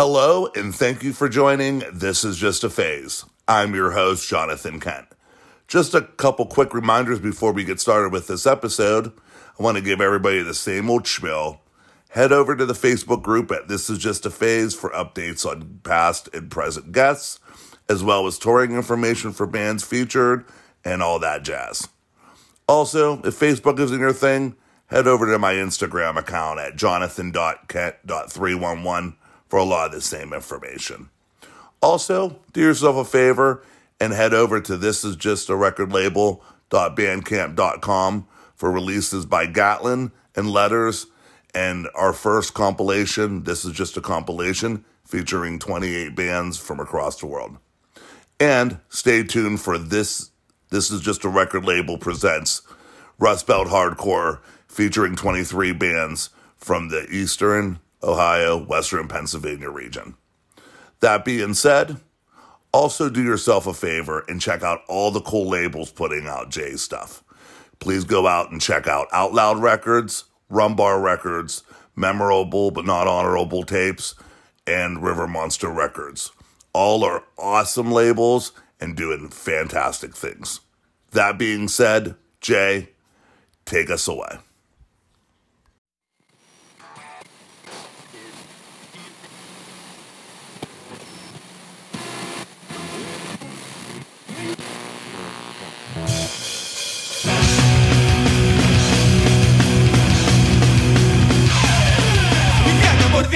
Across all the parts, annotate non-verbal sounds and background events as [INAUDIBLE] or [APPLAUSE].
Hello, and thank you for joining This Is Just a Phase. I'm your host, Jonathan Kent. Just a couple quick reminders before we get started with this episode. I want to give everybody the same old spiel. Head over to the Facebook group at This Is Just a Phase for updates on past and present guests, as well as touring information for bands featured and all that jazz. Also, if Facebook isn't your thing, head over to my Instagram account at jonathan.kent.311 for a lot of the same information. Also, do yourself a favor and head over to this is just a record label.bandcamp.com for releases by Gatlin and Letters and our first compilation. This is just a compilation featuring 28 bands from across the world. And stay tuned for this. This is just a record label presents Rust Belt Hardcore featuring 23 bands from the Eastern Ohio, Western Pennsylvania region. That being said, also do yourself a favor and check out all the cool labels putting out J stuff. Please go out and check out Out Loud Records, Rum Bar Records, Memorable but Not Honorable Tapes, and River Monster Records. All are awesome labels and doing fantastic things. That being said, Jay, take us away.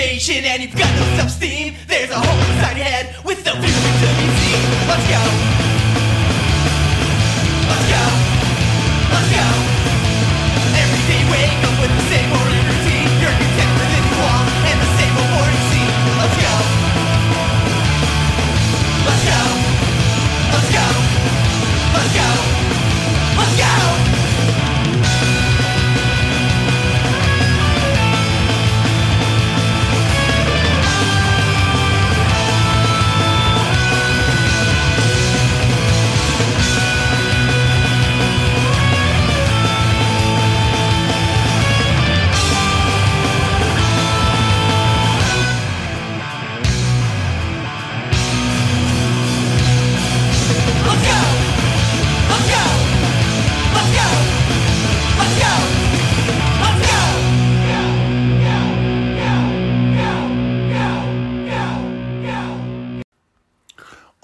Motivation and you've got no self-esteem. There's a hole inside your head with no feeling to be seen. Let's go. Let's go. Let's go. Every day wake up with the same morning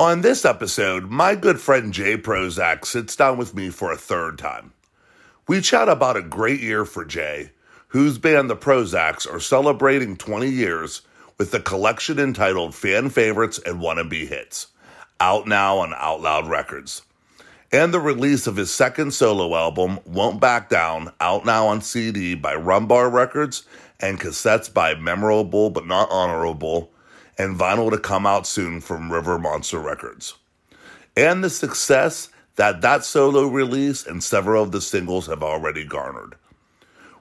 On this episode, my good friend Jay Prozac sits down with me for a third time. We chat about a great year for Jay, whose band the Prozacs are celebrating 20 years with a collection entitled Fan Favorites and Wannabe Hits, out now on Out Loud Records. And the release of his second solo album, Won't Back Down, out now on CD by Rum Bar Records and cassettes by Memorable But Not Honorable, and vinyl to come out soon from River Monster Records. And the success that that solo release and several of the singles have already garnered.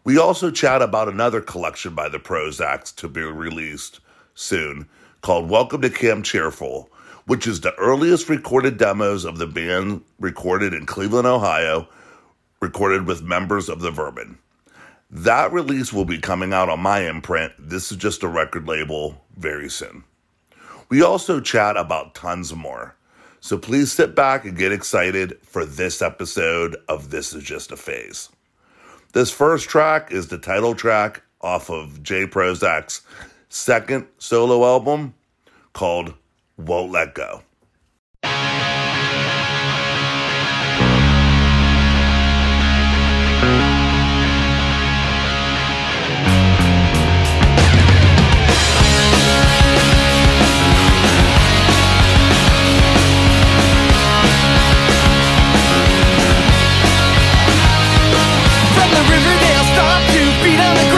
We also chat about another collection by the Prozacs to be released soon called Welcome to Camp Cheerful, which is the earliest recorded demos of the band recorded in Cleveland, Ohio, recorded with members of the Vermin. That release will be coming out on my imprint. This is just a record label very soon. We also chat about tons more. So please sit back and get excited for this episode of This Is Just a Phase. This first track is the title track off of Jay Prozac's second solo album called Won't Let Go. Feet on the ground,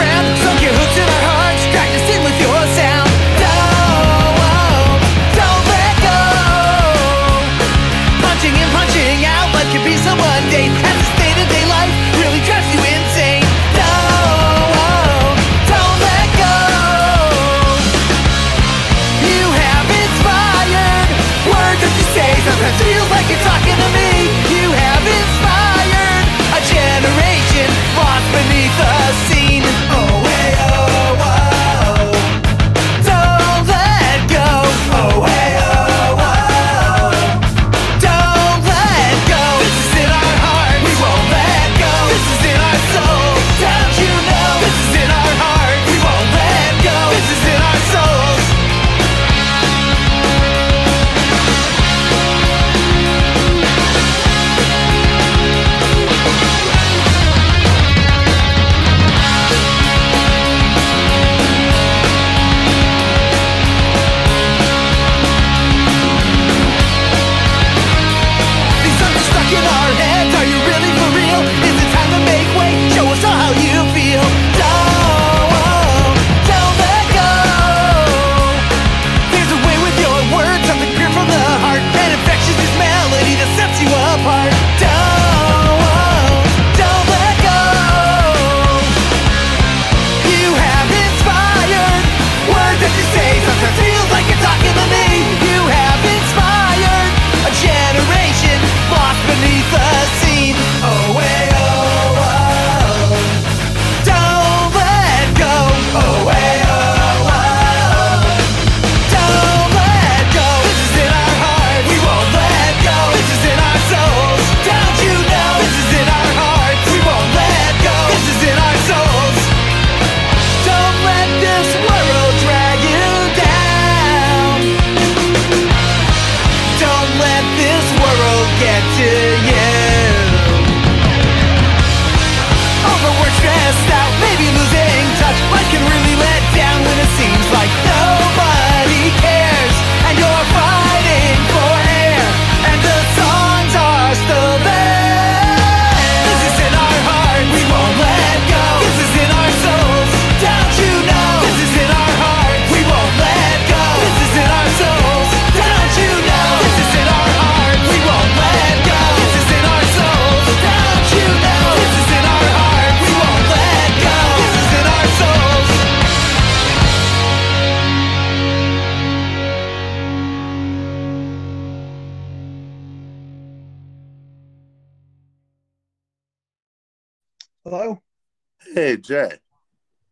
Jay.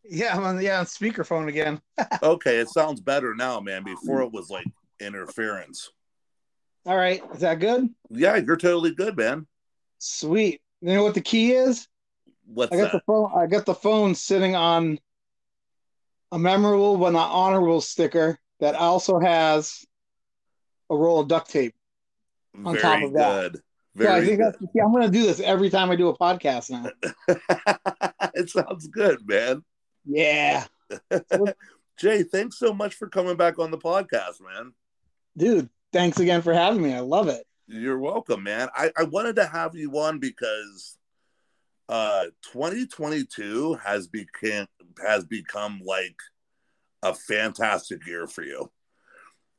Yeah, I'm on yeah, on speakerphone again. [LAUGHS] Okay, it sounds better now, man. Before it was like interference. All right. Is that good? Yeah, you're totally good, man. Sweet. You know what the key is? What's I got the phone I got the phone sitting on a memorable but not honorable sticker that also has a roll of duct tape. on Very top of that. good. Yeah, I think. That's, yeah, I'm gonna do this every time I do a podcast now. [LAUGHS] it sounds good, man. Yeah. [LAUGHS] Jay, thanks so much for coming back on the podcast, man. Dude, thanks again for having me. I love it. You're welcome, man. I, I wanted to have you on because uh 2022 has become has become like a fantastic year for you.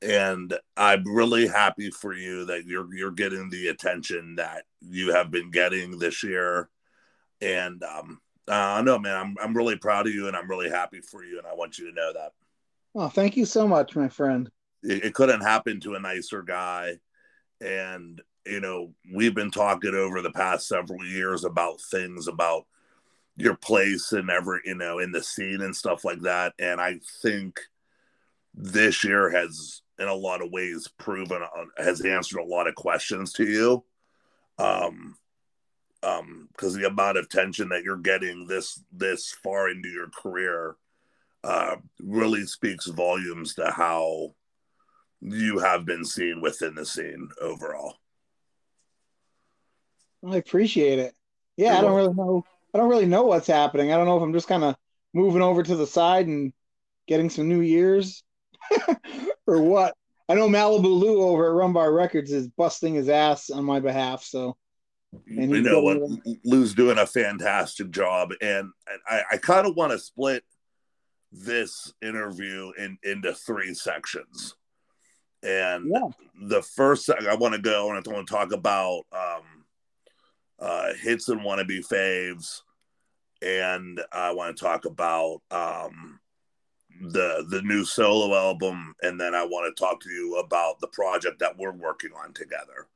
And I'm really happy for you that you're you're getting the attention that you have been getting this year. And um uh no man, I'm I'm really proud of you and I'm really happy for you and I want you to know that. Oh, thank you so much, my friend. it, it couldn't happen to a nicer guy and you know we've been talking over the past several years about things about your place and every you know in the scene and stuff like that and i think this year has in a lot of ways proven uh, has answered a lot of questions to you um um because the amount of tension that you're getting this this far into your career uh really speaks volumes to how you have been seen within the scene overall. I appreciate it. Yeah, I You're don't really know. I don't really know what's happening. I don't know if I'm just kind of moving over to the side and getting some new years [LAUGHS] or what. I know Malibu Lou over at Rum Bar Records is busting his ass on my behalf. So And you know what Lou's doing a fantastic job, and, I, I kind of want to split this interview in into three sections. And yeah, the first I want to go and I want to talk about um, uh, hits and wannabe faves, and I want to talk about um, the the new solo album, and then I want to talk to you about the project that we're working on together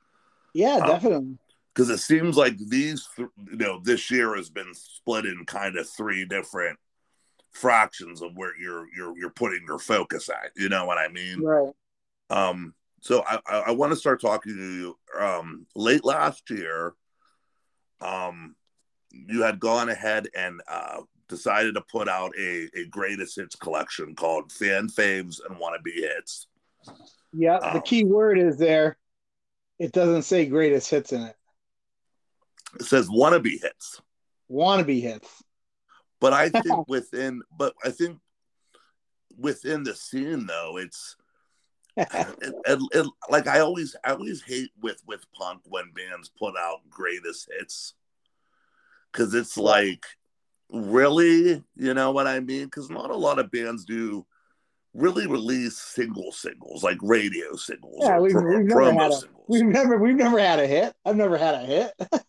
yeah, Um, definitely. because it seems like these th- you know this year has been split in kind of three different fractions of where you're you're you're putting your focus at you know what i mean Right. um so i i, I want to start talking to you um late last year um you had gone ahead and uh decided to put out a, a greatest hits collection called fan faves and wannabe hits Yeah, the Um, key word is there. It doesn't say greatest hits in it. it says wannabe hits Wannabe hits. But I think [LAUGHS] within, but I think within the scene though, it's [LAUGHS] it, it, it- like I always, I always hate with with punk when bands put out greatest hits because it's like really, you know what I mean? Because not a lot of bands do really release single singles like radio singles Yeah, we've- pro- we've never had a- singles. We've never we've never had a hit. I've never had a hit. [LAUGHS]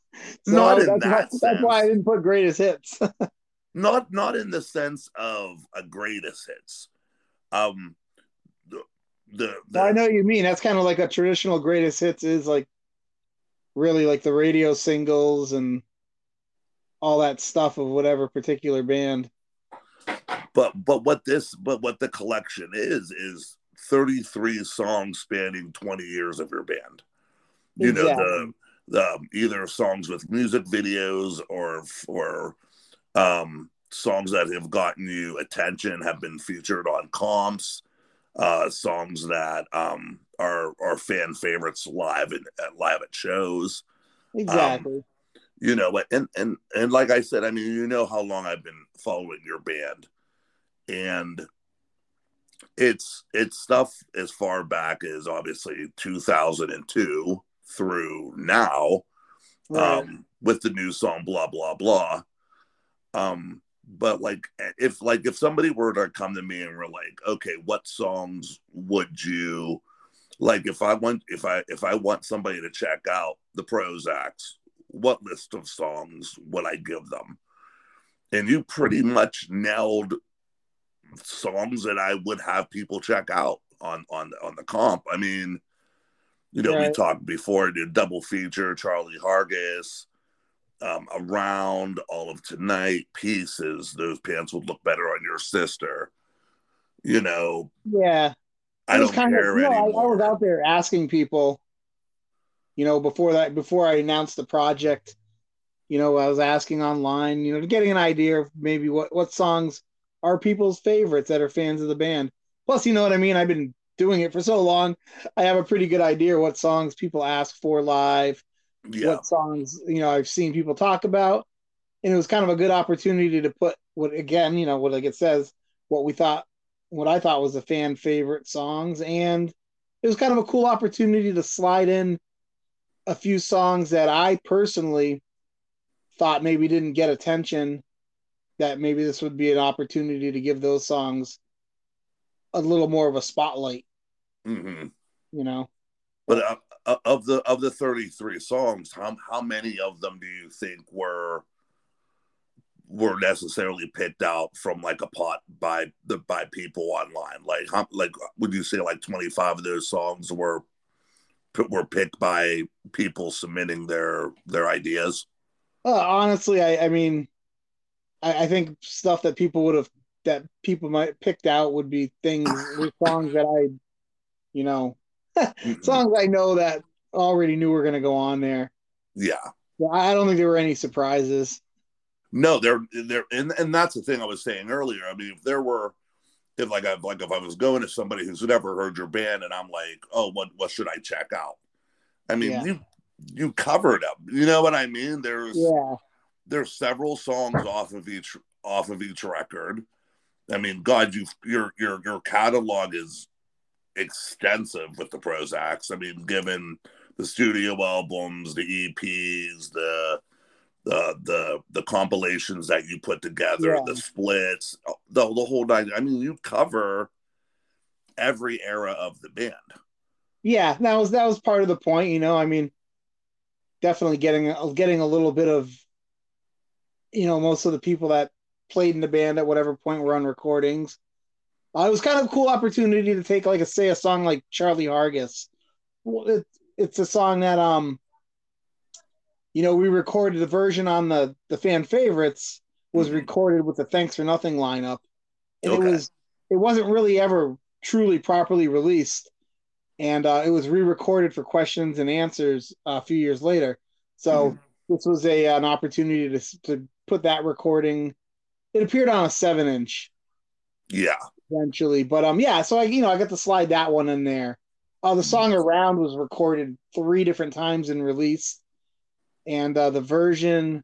So Not in that's that why, That's why I didn't put greatest hits. [LAUGHS] not not in the sense of a greatest hits. Um, the the, the I know what you mean. That's kind of like a traditional greatest hits is like really like the radio singles and all that stuff of whatever particular band. but but what this but what the collection is is 33 songs spanning 20 years of your band you know the the either songs with music videos or or um songs that have gotten you attention have been featured on comps uh songs that um are are fan favorites live and at live at shows Exactly. You know and and and like i said i mean you know how long i've been following your band and it's it's stuff as far back as obviously 2002 through now right. um with the new song blah blah blah um but like if like if somebody were to come to me and were like okay what songs would you like if i want if i if i want somebody to check out the prozacs what list of songs would i give them and you pretty much nailed songs that i would have people check out on on on the comp i mean you know we talked before the double feature charlie hargis um, around all of tonight pieces. Those pants would look better on your sister. You know, Yeah. I was don't kind of- care you know, I-. I, was out there asking people, you know, before that, before I announced the project, you know, I was asking online, you know, getting an idea of maybe what what songs are people's favorites that are fans of the band. Plus, you know what I mean. I've been doing it for so long, I have a pretty good idea what songs people ask for live, yeah, what songs you know I've seen people talk about, and it was kind of a good opportunity to put what again, you know, what like it says, what we thought, what I thought was the fan favorite songs, and it was kind of a cool opportunity to slide in a few songs that I personally thought maybe didn't get attention. That maybe this would be an opportunity to give those songs a little more of a spotlight, hmm you know. But uh, uh, of the of the thirty three songs, how how many of them do you think were were necessarily picked out from like a pot by the by people online? Like how like would you say like twenty five of those songs were were picked by people submitting their their ideas? Uh, honestly, I, I mean, I, I think stuff that people would have that people might picked out would be things [LAUGHS] with songs that I, you know, Mhm. songs I know that already knew were going to go on there. Yeah. Yeah, I don't think there were any surprises. No, they're they're and, and that's the thing I was saying earlier. I mean, if there were if like I like if I was going to somebody who's never heard your band and I'm like, oh, what what should I check out? I mean, Yeah. you you covered them. You know what I mean? There's Yeah, there's several songs off of each off of each record. I mean, God, you your your your catalog is extensive with the Prozacs. I mean, given the studio albums, the EPs, the the the the compilations that you put together, Yeah. the splits, the the whole nine. I mean, you cover every era of the band. yeah, that was that was part of the point. You know, I mean, definitely getting getting a little bit of, you know, most of the people that played in the band at whatever point were on recordings. Uh, it was kind of a cool opportunity to take like a say a song like Charlie Hargis. Well, it, it's a song that um, you know, we recorded the version on the the fan favorites was Mhm. recorded with the Thanks for Nothing lineup, and Okay. it was it wasn't really ever truly properly released, and uh, it was re-recorded for questions and answers uh, a few years later. So Mhm. this was a an opportunity to to put that recording. It appeared on a seven inch Yeah, eventually. But um, yeah. So I, you know, I got to slide that one in there. Uh, the song "Around" was recorded three different times and released, and uh, the version,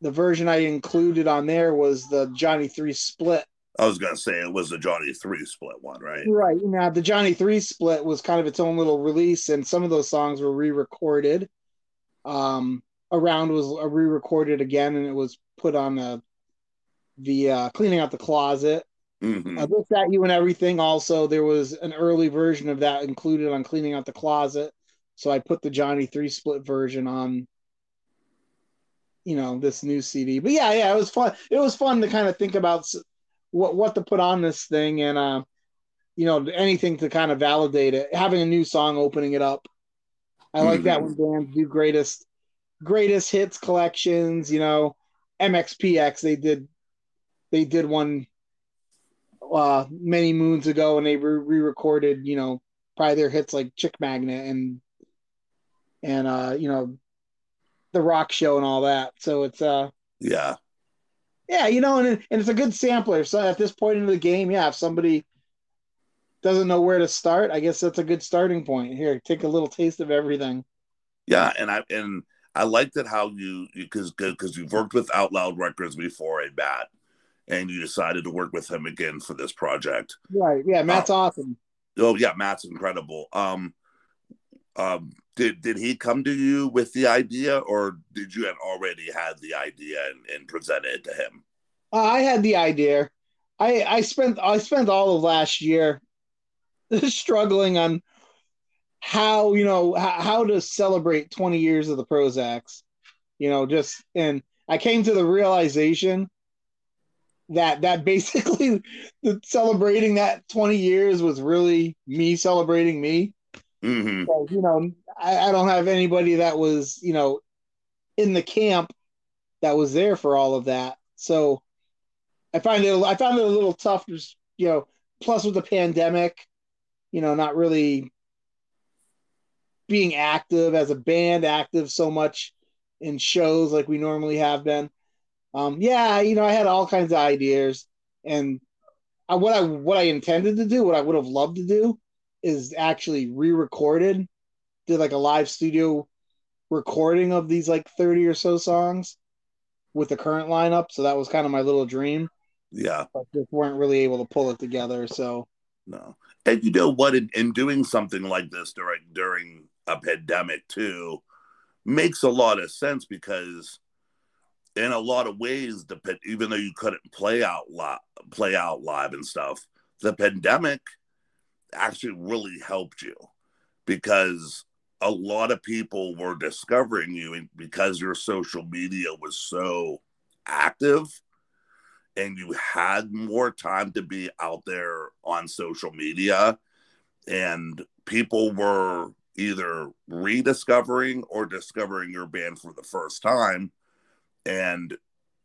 the version I included on there was the Johnny Three split. I was gonna say it was the Johnny Three split one, right? Right now, the Johnny Three split was kind of its own little release, and some of those songs were re-recorded. Um, "Around" was re-recorded again, and it was put on the the uh, cleaning out the closet. hmm Uh, this, that, you, and everything. Also, there was an early version of that included on cleaning out the closet. So I put the Johnny Three split version on, you know, this new CD. But yeah, yeah, it was fun. It was fun to kind of think about what what to put on this thing, and uh, you know, anything to kind of validate it. Having a new song opening it up. I like that when bands do greatest greatest hits collections. You know, MXPX they did they did one uh many moons ago and they re- re-recorded you know probably their hits like chick magnet and and uh you know the rock show and all that. So it's uh Yeah, yeah you know and, and it's a good sampler. So at this point in the game yeah if somebody doesn't know where to start i guess that's a good starting point. Here take a little taste of everything. Yeah, and I and I liked it how you because because you've worked with Out Loud Records before at Matt, and you decided to work with him again for this project. right yeah matt's awesome. Oh yeah, Matt's incredible. Um, um, did did he come to you with the idea, or did you had already had the idea and, and presented it to him? Uh, I had the idea. I I spent I spent all of last year [LAUGHS] struggling on how you know how, how to celebrate 20 years of the Prozacs. You know, just and I came to the realization that that basically [LAUGHS] the celebrating that 20 years was really me celebrating me. Hmm So, you know, I, I don't have anybody that was you know in the camp that was there for all of that. So I find it I found it a little tough, just you know. Plus, with the pandemic, you know, not really being active as a band, active so much in shows like we normally have been. Um, yeah, you know, I had all kinds of ideas, and I, what I what I intended to do, what I would have loved to do, is actually re-recorded, did like a live studio recording of these like thirty or so songs with the current lineup. So that was kind of my little dream, Yeah, but just weren't really able to pull it together. So no. And you know what? In, in doing something like this during during a pandemic too, makes a lot of sense because in a lot of ways, the even though you couldn't play out li- play out live and stuff, the pandemic actually really helped you because a lot of people were discovering you and because your social media was so active and you had more time to be out there on social media and people were either rediscovering or discovering your band for the first time and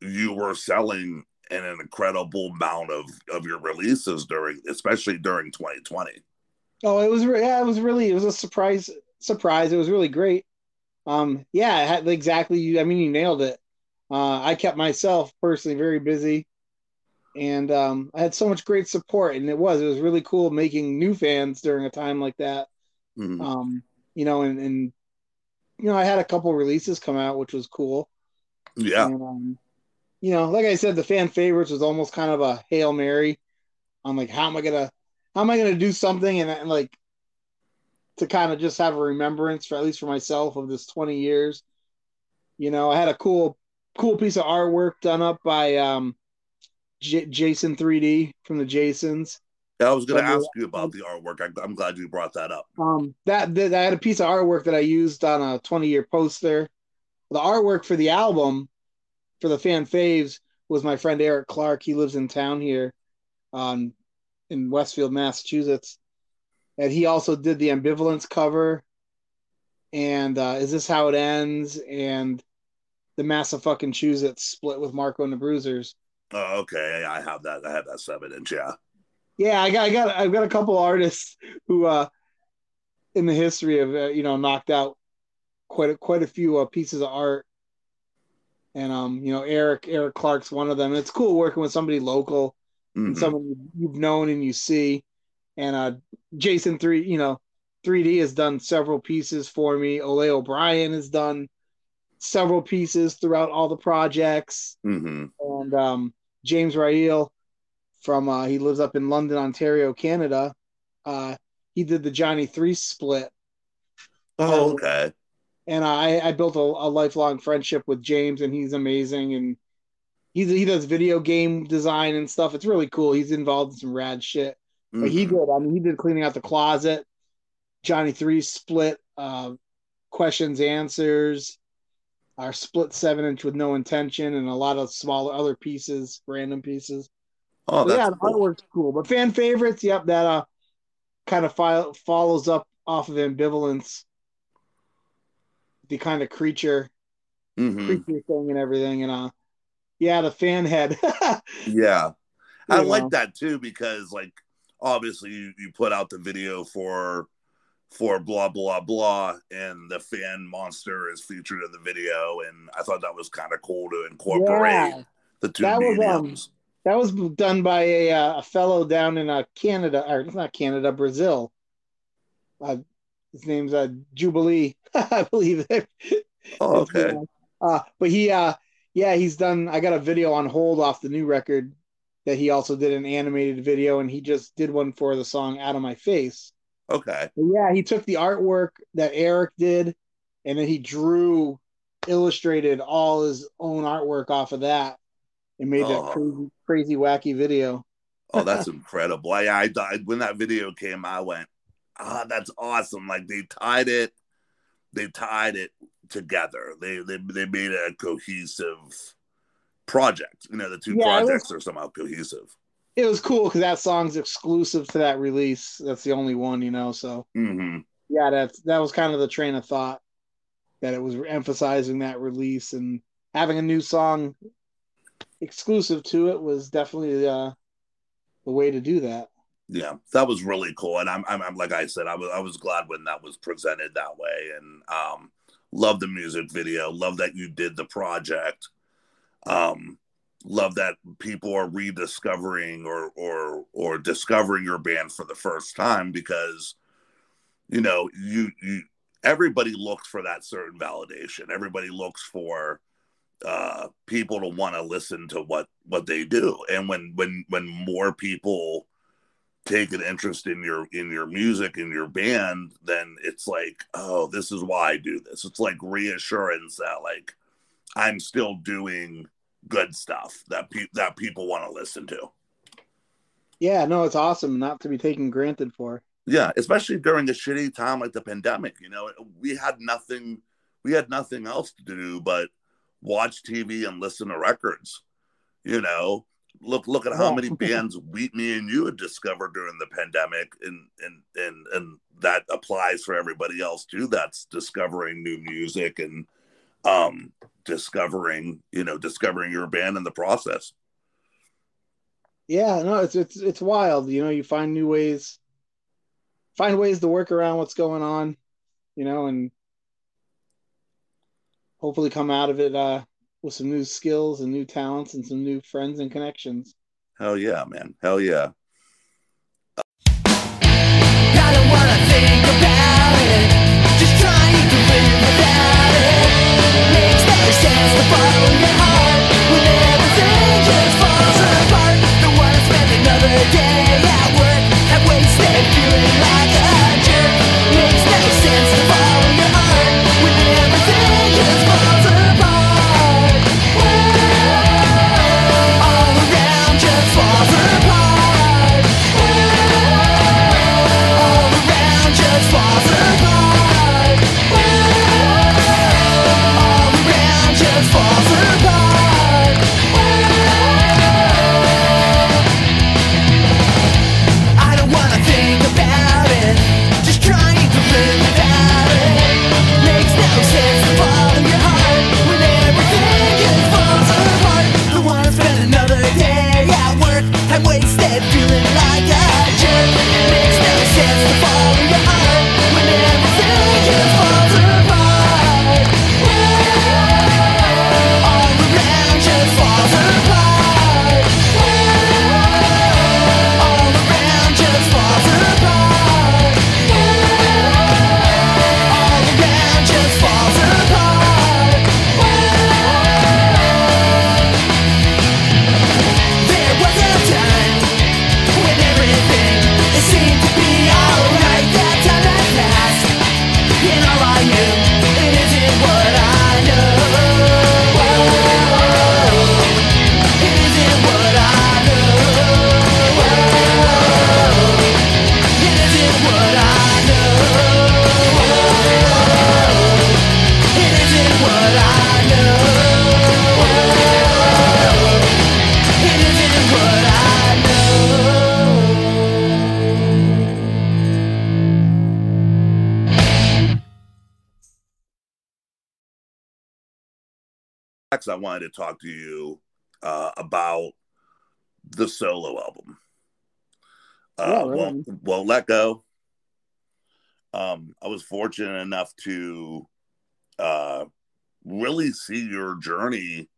you were selling an incredible amount of of your releases during especially during 2020 Oh, it was yeah, it was really it was a surprise surprise. It was really great. Um, yeah, it had exactly. You, I mean, you nailed it. Uh, I kept myself personally very busy, and um, I had so much great support, and it was it was really cool making new fans during a time like that. Mhm. Um, you know, and and you know, I had a couple releases come out, which was cool. yeah And, um, you know, like I said, the fan favorites was almost kind of a hail mary. I'm like, how am I gonna, how am I gonna do something and, and like to kind of just have a remembrance for at least for myself of this 20 years. You know, I had a cool, cool piece of artwork done up by um, J- Jason 3D from the Jasons. i was going to ask you about the artwork I, i'm glad you brought that up Um, that, that I had a piece of artwork that I used on a 20 year poster. The artwork for the album for the fan faves was my friend Eric Clark. He lives in town here, um, in Westfield, Massachusetts, and he also did the ambivalence cover. And uh, is this how it ends? And the massive fucking choose it split with Marco and the Bruisers. oh, okay i have that i have that seven inch yeah Yeah, I got, I got, I've got a couple artists who, uh, in the history of, uh, you know, knocked out quite a, quite a few uh, pieces of art. And um, you know, Eric Eric Clark's one of them. It's cool working with somebody local and Mhm. someone you- you've known and you see. And uh, Jason three, you know, 3D has done several pieces for me. Ole O'Brien has done several pieces throughout all the projects Mhm. and um, James Rael from uh, he lives up in London, Ontario, Canada. Uh, he did the Johnny Three split, oh Um, okay and I, I built a, a lifelong friendship with James, and he's amazing. And he's he does video game design and stuff. It's really cool. He's involved in some rad shit. But he Mhm. did. I mean, he did cleaning out the closet, Johnny Three split, uh, questions answers, our split seven inch with no intention, and a lot of smaller other pieces, random pieces. oh So, that's yeah, the cool. artwork's cool. But fan favorites, yep, that uh kind of file, follows up off of ambivalence, the kind of creature Mhm. creature thing and everything, and uh, yeah, the fan head. [LAUGHS] yeah i You like know. that too because like obviously you, you put out the video for for blah blah blah and the fan monster is featured in the video and i thought that was kind of cool to incorporate Yeah. the two That was, um, That was done by a, uh, a fellow down in uh, Canada, or it's not Canada, Brazil. Uh, his name's uh, Jubilee, [LAUGHS] I believe. oh okay Uh, but he, uh, yeah, he's done. I got a video on hold off the new record that he also did an animated video, and he just did one for the song "Out of My Face." okay But yeah, he took the artwork that Eric did, and then he drew, illustrated all his own artwork off of that, and made that Oh. crazy, crazy, wacky video. oh [LAUGHS] that's incredible I, I I when that video came i went ah that's awesome like they tied it they tied it together they they, they made a cohesive project you know the two Yeah, it was- projects are somehow cohesive It was cool because that song's exclusive to that release. That's the only one, you know. So hmm yeah, that's that was kind of the train of thought. that it was emphasizing that release and having a new song exclusive to it was definitely uh, the way to do that. Yeah, that was really cool, and I'm, I'm, I'm like I said, I was, I was glad when that was presented that way, and um, love the music video, love that you did the project, um, love that people are rediscovering or or or discovering your band for the first time because, you know, you you everybody looks for that certain validation, everybody looks for uh people to want to listen to what what they do and when when when more people take an interest in your in your music and your band then it's like oh this is why i do this. It's like reassurance that like i'm still doing good stuff that pe- that people want to listen to. Yeah, no, it's awesome not to be taken granted for. yeah especially during a shitty time like the pandemic you know we had nothing we had nothing else to do but watch tv and listen to records you know look look at how Yeah. many bands we me and you had discovered during the pandemic and and and and that applies for everybody else too that's discovering new music and um discovering you know discovering your band in the process Yeah, no, it's it's it's wild. You know, you find new ways, find ways to work around what's going on, you know, and hopefully come out of it uh, with some new skills and new talents and some new friends and connections. hell yeah man hell yeah I don't wanna think about it. Just trying to live without it. Makes no sense to follow your heart when everything just falls apart. I wanted to talk to you uh about the solo album uh Yeah, won't, won't let go um i was fortunate enough to uh really see your journey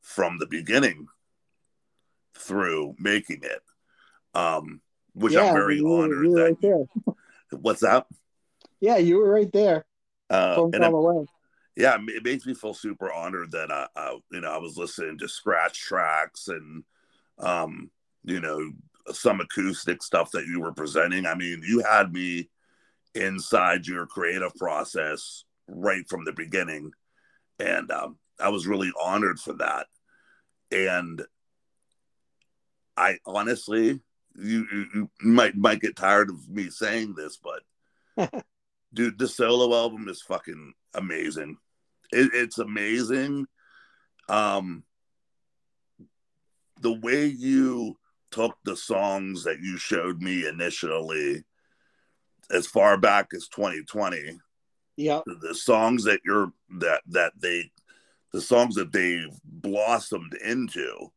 from the beginning through making it um which i'm very you honored you were that right there. [LAUGHS] what's up? Yeah, you were right there. uh Phone and I'm- away. Yeah, it makes me feel super honored that I, I, you know, I was listening to scratch tracks and, um, you know, some acoustic stuff that you were presenting. I mean, you had me inside your creative process right from the beginning, and um, I was really honored for that. And I honestly, you, you, you might might get tired of me saying this, but [LAUGHS] dude, the solo album is fucking amazing. It, it's amazing. Um, the way you took the songs that you showed me initially, as far back as 2020, Yep. the, the songs that you're that that they the songs that they've blossomed into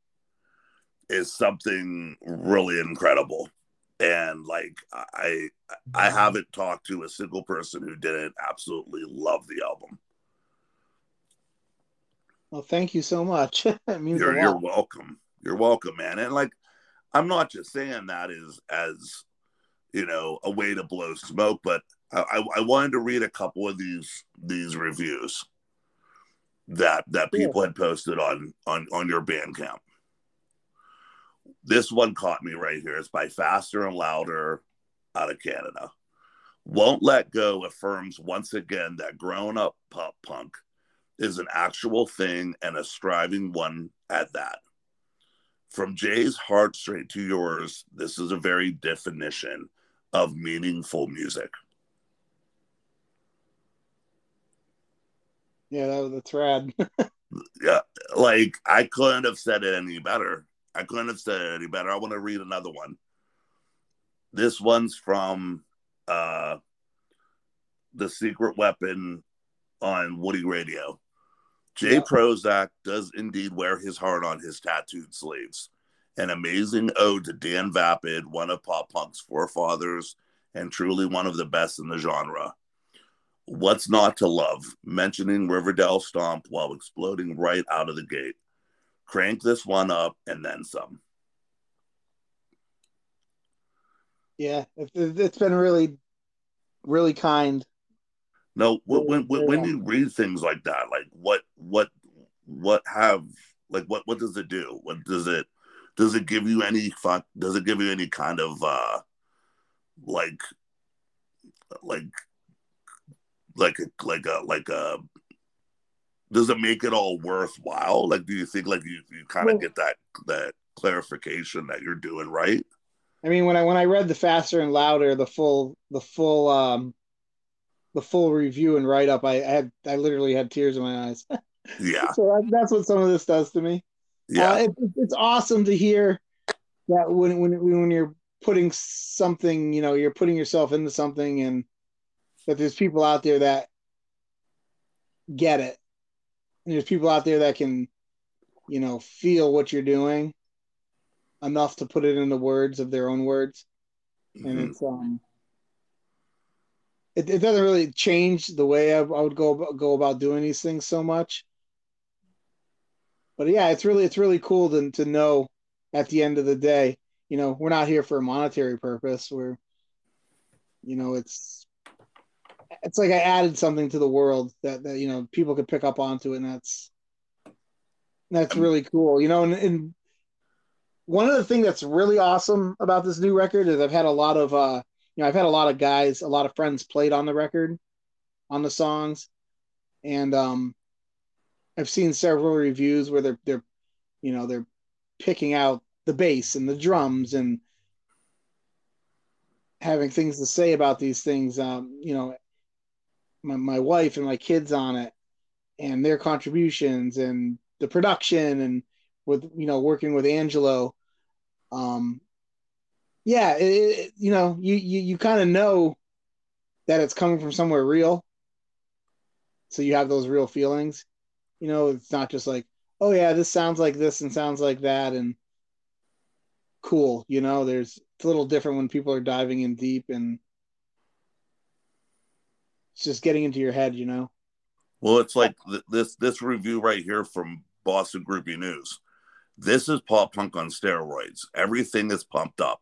is something really incredible and like i i haven't talked to a single person who didn't absolutely love the album Well, thank you so much. [LAUGHS] you're you're welcome you're welcome man and like i'm not just saying that is as you know a way to blow smoke but I, I wanted to read a couple of these these reviews that that people had posted on on on your Bandcamp. This one caught me right here. It's by Faster and Louder out of Canada. Won't Let Go affirms once again that grown up pop punk is an actual thing and a striving one at that. From Jay's heart straight to yours, this is a very definition of meaningful music. Yeah, that, that's rad. [LAUGHS] yeah, like I couldn't have said it any better. I couldn't have said it any better. I want to read another one. This one's from uh the secret weapon on Woody Radio. Jay Yeah. Prozac does indeed wear his heart on his tattooed sleeves. An amazing ode to Dan Vapid, one of pop punk's forefathers, and truly one of the best in the genre. What's not to love? Mentioning Riverdale Stomp while exploding right out of the gate. Crank this one up and then some. yeah, it, it, it's been really, really kind. No, when when, when you read things like that, like what what what have like what what does it do? What does it does it give you any fuck? Does it give you any kind of uh like like like a like a like a does it make it all worthwhile? Like, do you think like you, you kind of Well- get that that clarification that you're doing right? I mean, when I when I read the faster and louder, the full the full um the full review and write up, I, had I literally had tears in my eyes. [LAUGHS] Yeah, so that's what some of this does to me. yeah, Uh, it, it's awesome to hear that when when when you're putting something, you know, you're putting yourself into something, and that there's people out there that get it, and there's people out there that can, you know, feel what you're doing enough to put it into words of their own words, and Mhm. it's um. It, it doesn't really change the way I, I would go go about doing these things so much, but yeah, it's really it's really cool to to know at the end of the day, you know, we're not here for a monetary purpose. We're, you know, it's it's like I added something to the world that that you know people could pick up onto, and that's that's really cool. You know, and, and one of the things that's really awesome about this new record is I've had a lot of uh you know I've had a lot of guys, a lot of friends played on the record, on the songs, and um I've seen several reviews where they're they're you know they're picking out the bass and the drums and having things to say about these things. Um, you know, my my wife and my kids on it and their contributions and the production and with you know working with Angelo. Um, yeah, it, it, you know, you you, you kind of know that it's coming from somewhere real, so you have those real feelings. You know, it's not just like, oh yeah, this sounds like this and sounds like that, and cool. You know, there's it's a little different when people are diving in deep and it's just getting into your head. You know. Well, it's like th- this this review right here from Boston Groupie News. This is pop punk on steroids. Everything is pumped up.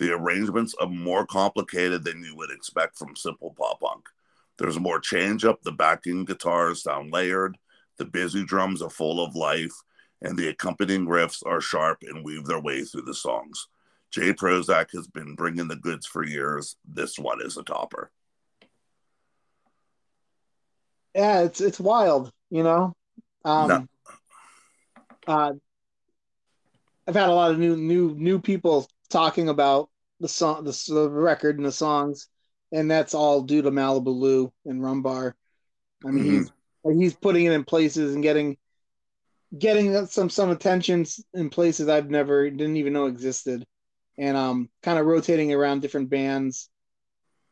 The arrangements are more complicated than you would expect from simple pop punk. There's more change up. The backing guitars sound layered. The busy drums are full of life, and the accompanying riffs are sharp and weave their way through the songs. J. Prozac has been bringing the goods for years. This one is a topper. yeah, it's it's wild, you know. Um, No. uh, I've had a lot of new new new people talking about the song, the, the record, and the songs, and that's all due to Malibu Lou and Rum Bar. I mean, he's he's putting it in places and getting getting some some attentions in places I've never didn't even know existed, and um, kind of rotating around different bands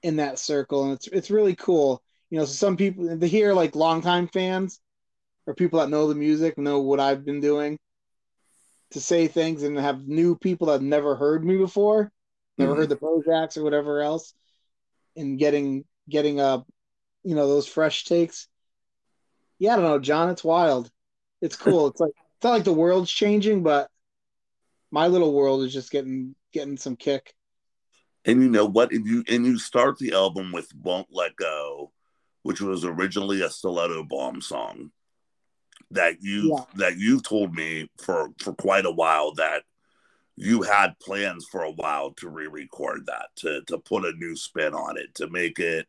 in that circle, and it's it's really cool. you know, so some people to hear like longtime fans or people that know the music know what I've been doing to say things and have new people that never heard me before, never Mhm. heard the Prozacs or whatever else, and getting getting uh you know those fresh takes. Yeah, I don't know, John. It's wild. It's [LAUGHS] cool. it's like it's not like the world's changing, but my little world is just getting getting some kick. And you know what? And you and you start the album with "Won't Let Go," which was originally a Stiletto Bomb song that you Yeah. that you told me for for quite a while that you had plans for a while to re-record that to to put a new spin on it to make it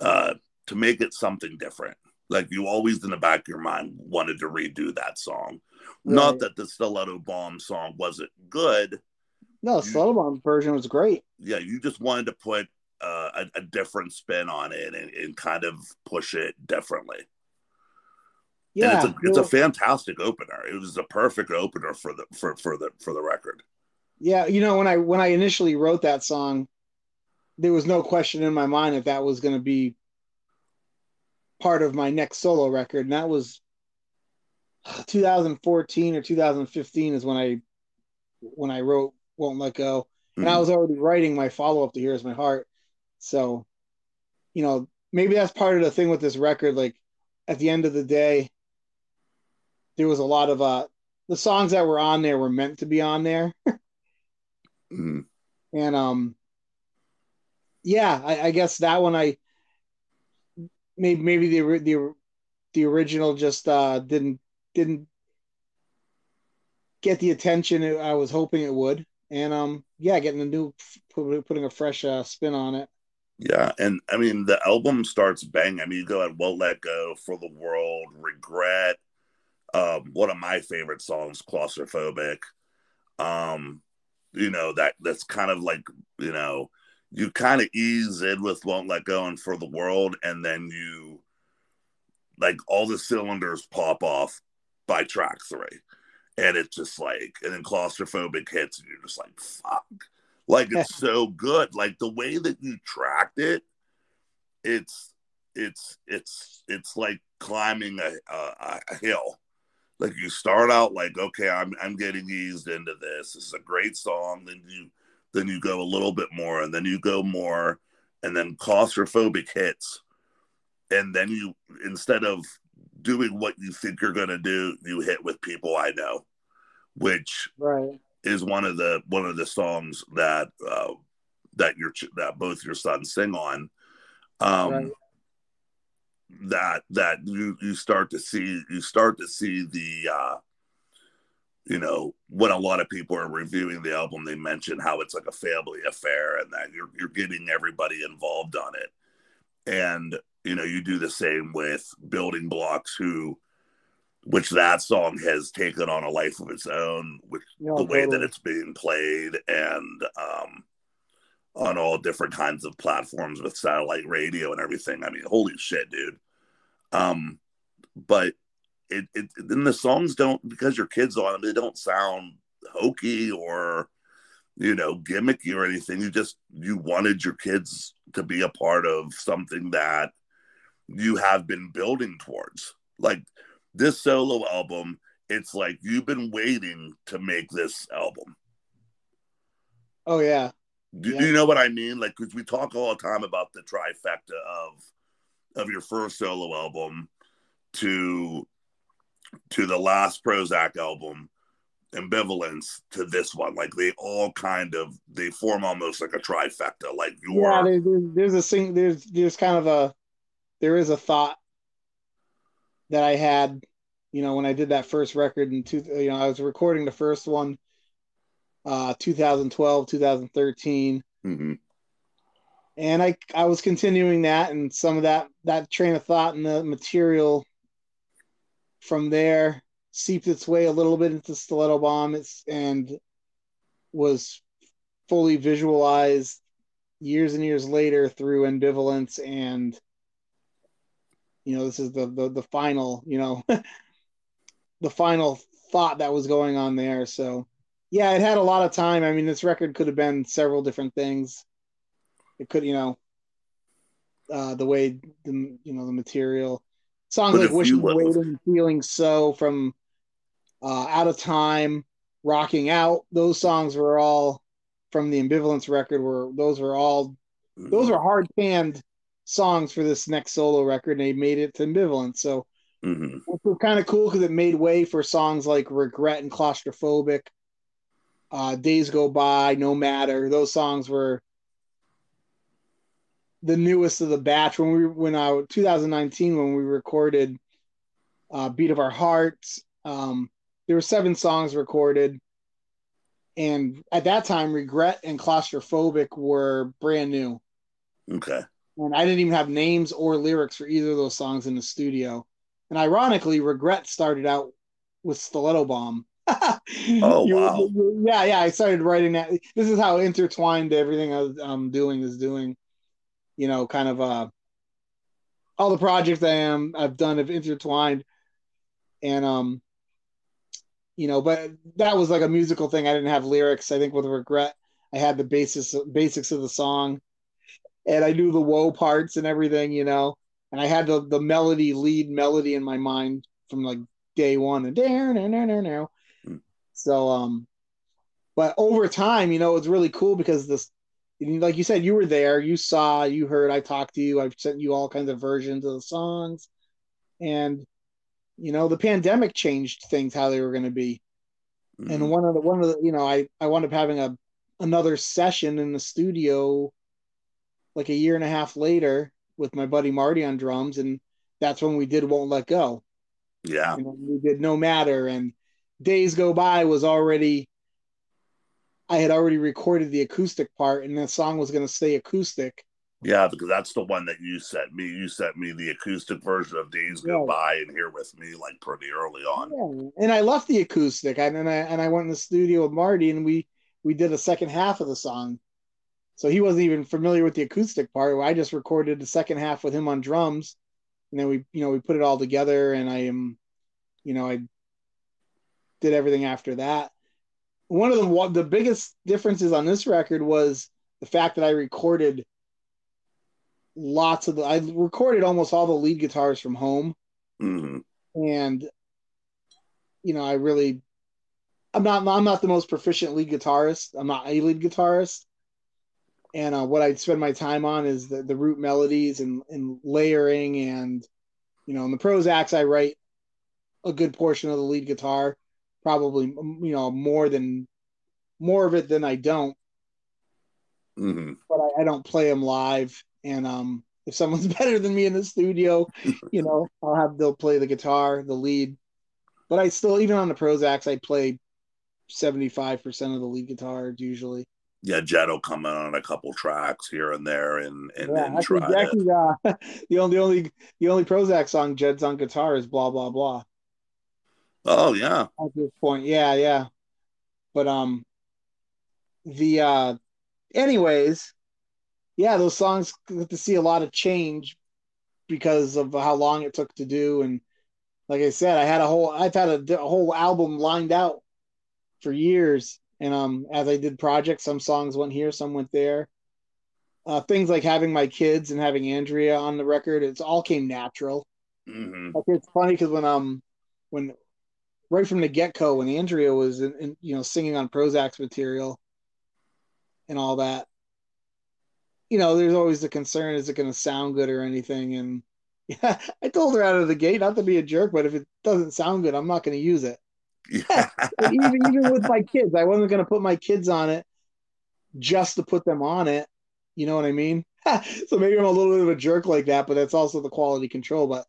uh to make it something different. Like you always in the back of your mind wanted to redo that song. Not that the Stiletto Bomb song wasn't good. No, the Slow Bomb version was great. yeah, you just wanted to put uh, a, a different spin on it and, and kind of push it differently. Yeah, and it's a, it's a fantastic opener. It was the perfect opener for the for for the for the record. yeah. You know, when I when I initially wrote that song, there was no question in my mind that that was going to be part of my next solo record, and that was [SIGHS] 2014 or 2015 is when I when I wrote "Won't Let Go," and I Mhm. was already writing my follow up to "Here's My Heart." So, you know, maybe that's part of the thing with this record. Like, at the end of the day, there was a lot of uh the songs that were on there were meant to be on there. [LAUGHS] Mhm. and um yeah I, I guess that one i maybe maybe the the the original just uh didn't didn't get the attention i was hoping it would and um yeah getting a new putting a fresh uh, spin on it Yeah, and I mean the album starts bang. I mean you go at "Won't Let Go," "For the World," "Regret." Um, one of my favorite songs, "Claustrophobic." Um, you know that that's kind of like you know you kind of ease in with "Won't Let Go" and "For the World," and then you like all the cylinders pop off by track three, and it's just like and then "Claustrophobic" hits, and you're just like fuck. Like it's [LAUGHS] so good. Like the way that you tracked it, it's it's it's it's like climbing a, a, a hill. Like you start out like, okay, I'm I'm getting eased into this. This is a great song. Then you then you go a little bit more, and then you go more, and then claustrophobic hits, and then you instead of doing what you think you're gonna do, you hit with people I know, which right is one of the one of the songs that uh, that your that both your sons sing on. Um, Right. That that you you start to see you start to see the uh, you know when a lot of people are reviewing the album, they mention how it's like a family affair and that you're you're getting everybody involved on it, and you know you do the same with Building Blocks, who which that song has taken on a life of its own, with No, the way that it's being played and um, on all different kinds of platforms with satellite radio and everything. I mean, holy shit, dude. Um, but it, it then the songs don't because your kids on them, they don't sound hokey or you know gimmicky or anything. You just you wanted your kids to be a part of something that you have been building towards. Like this solo album, it's like you've been waiting to make this album. oh yeah Do, Yeah. do you know what I mean? Like, because we talk all the time about the trifecta of of your first solo album to to the last Prozac album, ambivalence to this one. Like they all kind of they form almost like a trifecta. Like yeah your there, there's, there's a sing there's there's kind of a there is a thought that i had you know when i did that first record in two you know i was recording the first one uh 2012 2013 Mhm. and i i was continuing that and some of that that train of thought and the material from there seeped its way a little bit into stiletto bomb. It's and was fully visualized years and years later through ambivalence and you know this is the the, the final you know [LAUGHS] the final thought that was going on there. So yeah it had a lot of time i mean this record could have been several different things it could you know uh, the way the you know the material songs But like "Wishing, Waiting," "Feeling So" from uh, "Out of Time," "Rocking Out." Those songs were all from the Ambivalence record. Were those were all those are hard panned songs for this next solo record, and they made it to Ambivalence. So hmm which was kind of cool because it made way for songs like "Regret" and "Claustrophobic." Uh, "Days Go By," "No Matter." Those songs were the newest of the batch. When we when uh 2019 when we recorded uh beat of our hearts um there were seven songs recorded. And at that time regret and claustrophobic were brand new. Okay. and i didn't even have names or lyrics for either of those songs in the studio. And ironically regret started out with stiletto bomb [LAUGHS] Oh, You- wow. you- yeah yeah i started writing that. This is how intertwined everything I was, i'm doing is doing you know kind of uh all the projects i am i've done have intertwined. And um you know but that was like a musical thing. I didn't have lyrics. I think with regret i had the basis basics of the song. And i knew the woe parts and everything you know. And i had the the melody lead melody in my mind from like day one. And there no no no no. So um but over time you know it's really cool because this like you said you were there you saw you heard i talked to you i've sent you all kinds of versions of the songs and you know the pandemic changed things how they were going to be Mhm. and one of the one of the you know i i wound up having a another session in the studio like a year and a half later with my buddy marty on drums and that's when we did won't let go yeah. know, we did no matter and days go by was already i had already recorded the acoustic part and the song was going to stay acoustic Yeah, because that's the one that you sent me. You sent me the acoustic version of Days Go Yeah. By and Here With Me, like pretty early on. Yeah, and I left the acoustic, and then I and I went in the studio with Marty, and we we did a second half of the song. So he wasn't even familiar with the acoustic part. I just recorded the second half with him on drums, and then we you know we put it all together, and I am, you know, I did everything after that. One of the the biggest differences on this record was the fact that I recorded lots of the I recorded almost all the lead guitars from home. Hmm and you know i really i'm not i'm not the most proficient lead guitarist. I'm not a lead guitarist. And uh, what i spend my time on is the, the root melodies and, and layering and you know in the prozacs i write a good portion of the lead guitar probably you know more than more of it than i don't hmm but I, I don't play them live. And um, if someone's [LAUGHS] better than me in the studio, you know, I'll have they'll play the guitar, the lead. But I still, even on the Prozacs, I play seventy five percent of the lead guitar usually. Yeah, Jed will come in on a couple tracks here and there and and, yeah, and try actually uh, [LAUGHS] the only the only the only Prozac song Jed's on guitar is blah blah blah. Oh yeah. at this point. Yeah, yeah. But um the uh anyways, yeah, those songs get to see a lot of change because of how long it took to do and like I said, I had a whole I've had a, a whole album lined out for years and um as I did projects, some songs went here, some went there. Uh, things like having my kids and having Andrea on the record, it's all came natural. hmm Like it's funny because when um when right from the get go when Andrea was in, in, you know singing on Prozac's material and all that, you know, there's always the concern: is it going to sound good or anything? And [LAUGHS] yeah, I told her out of the gate not to be a jerk, but if it doesn't sound good, I'm not going to use it. Yeah. [LAUGHS] Even even with my kids, I wasn't going to put my kids on it just to put them on it. You know what I mean? [LAUGHS] so maybe I'm a little bit of a jerk like that, but that's also the quality control. But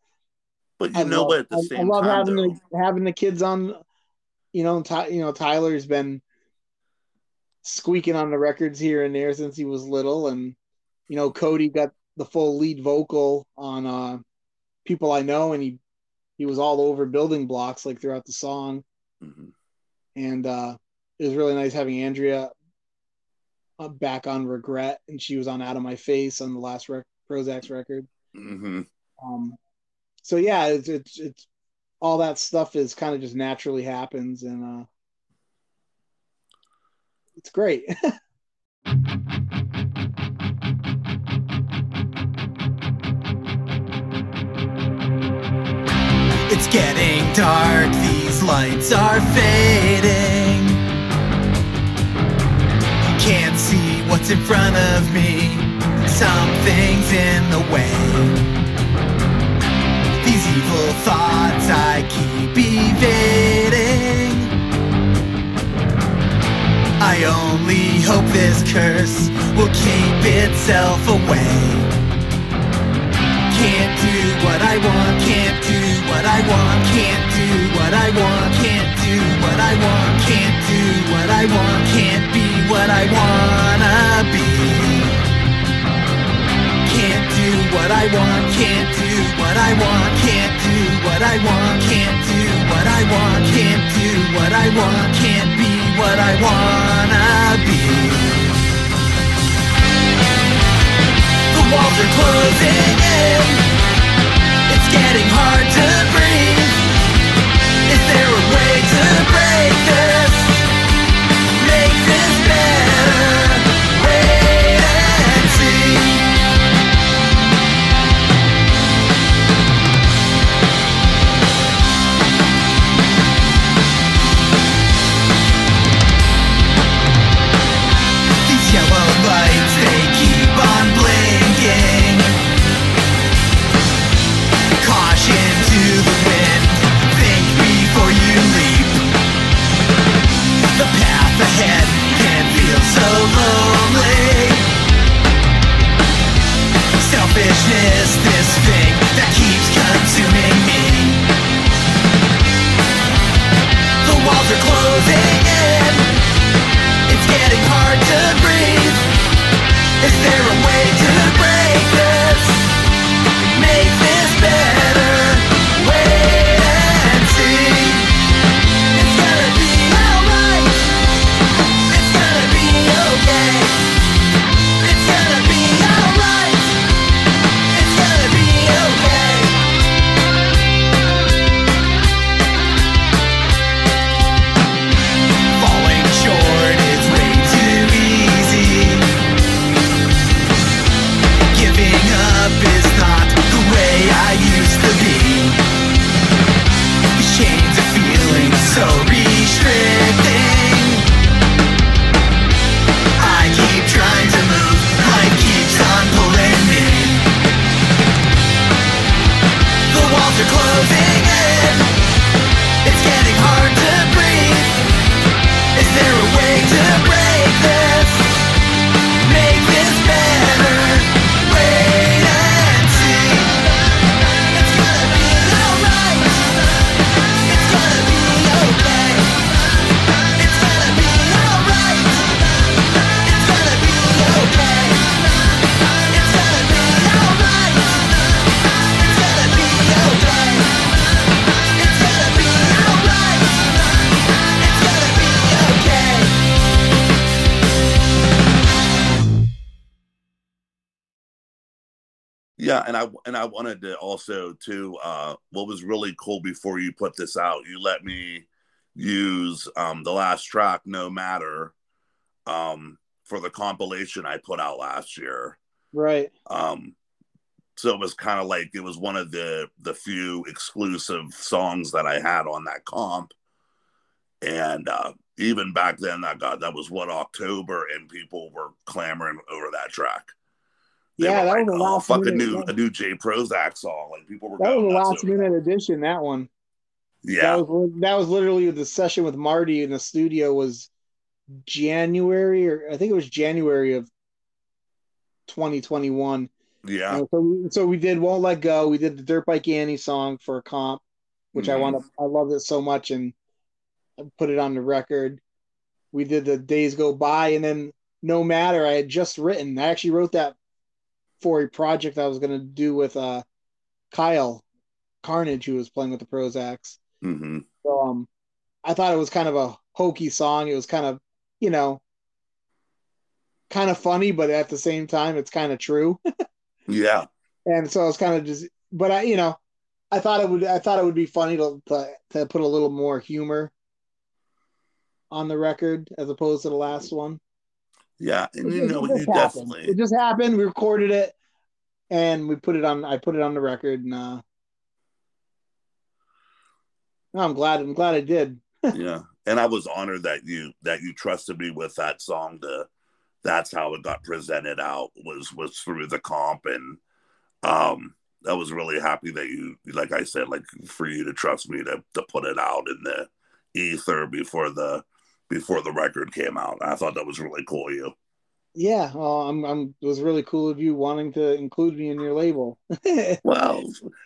but you I know love, what? At the I, same I love time, having though, the having the kids on. You know, Ty, you know Tyler's been squeaking on the records here and there since he was little, and you know Cody got the full lead vocal on uh, "People I Know," and he he was all over building blocks like throughout the song, Mhm. and uh, it was really nice having Andrea uh, back on "Regret," and she was on "Out of My Face" on the last rec- Prozacs record. Mhm. Um, so yeah, it's, it's, it's all that stuff is kind of just naturally happens and uh, it's great. [LAUGHS] It's getting dark, these lights are fading. Can't see what's in front of me, something's in the way. Evil thoughts I keep evading. I only hope this curse will keep itself away. Can't do what I want, can't do what I want, can't do what I want, can't do what I want, can't do what I want, can't be what I wanna be. What I want, can't do what I want, can't do what I want, can't do what I want, can't do what I want, can't be what I wanna be. The walls are closing in. It's getting hard to breathe. Is there a way to break this? Wanted to also to uh what was really cool before you put this out, you let me use um the last track No Matter um for the compilation I put out last year. Right. Um so it was kind of like it was one of the the few exclusive songs that I had on that comp. And uh even back then that God that was what October and people were clamoring over that track. Yeah, that like, was a oh, last fuck a minute- new a new J. Prozac song. Like people were That going was a last minute addition. That one. Yeah, That was that was literally the session with Marty in the studio was January or I think it was January of 2021. yeah, And so, we, so we did "Won't Let Go." We did the Dirt Bike Annie song for a comp, which I Mhm. want to. I loved it so much and put it on the record. We did the Days Go By, and then No Matter. I had just written. I actually wrote that for a project I was going to do with uh Kyle Carnage, who was playing with the Prozacs. hmm So um, I thought it was kind of a hokey song. It was kind of, you know, kind of funny, but at the same time, it's kind of true. [LAUGHS] yeah, and so I was kind of just, but I, you know, I thought it would, I thought it would be funny to to, to put a little more humor on the record as opposed to the last one. Yeah. And you know, you happened. definitely, It just happened. We recorded it, and we put it on. I put it on the record, and uh, No, I'm glad. I'm glad I did. [LAUGHS] yeah, and I was honored that you that you trusted me with that song. To that's how it got presented out was was through the comp, and um, I was really happy that you, like I said, like for you to trust me to to put it out in the ether before the before the record came out. I thought that was really cool. of You. Yeah, well, I'm. I'm. It was really cool of you wanting to include me in your label. [LAUGHS] Well,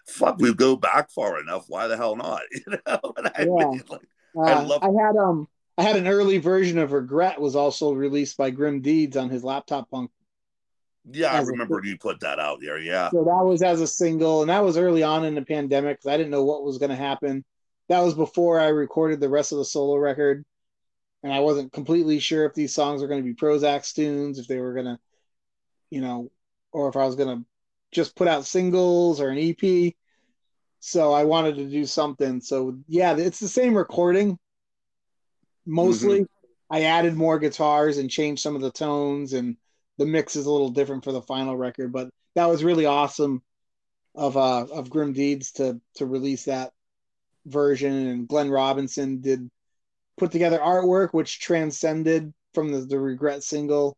fuck, we go back far enough. Why the hell not? [LAUGHS] You know, I Yeah. mean, like, I Uh, love- I had um. I had an early version of Regret was also released by Grim Deeds on his laptop punk. yeah, I remember you put that out there. Yeah, So that was as a single, and that was early on in the pandemic because I didn't know what was going to happen. That was before I recorded the rest of the solo record, and I wasn't completely sure if these songs were going to be Prozac tunes, if they were going to, you know, or if I was going to just put out singles or an EP. So I wanted to do something. So yeah, it's the same recording. Mostly, I added more guitars and changed some of the tones, and the mix is a little different for the final record. But that was really awesome of uh of Grim Deeds to to release that version and Glenn Robinson did put together artwork which transcended from the, the regret single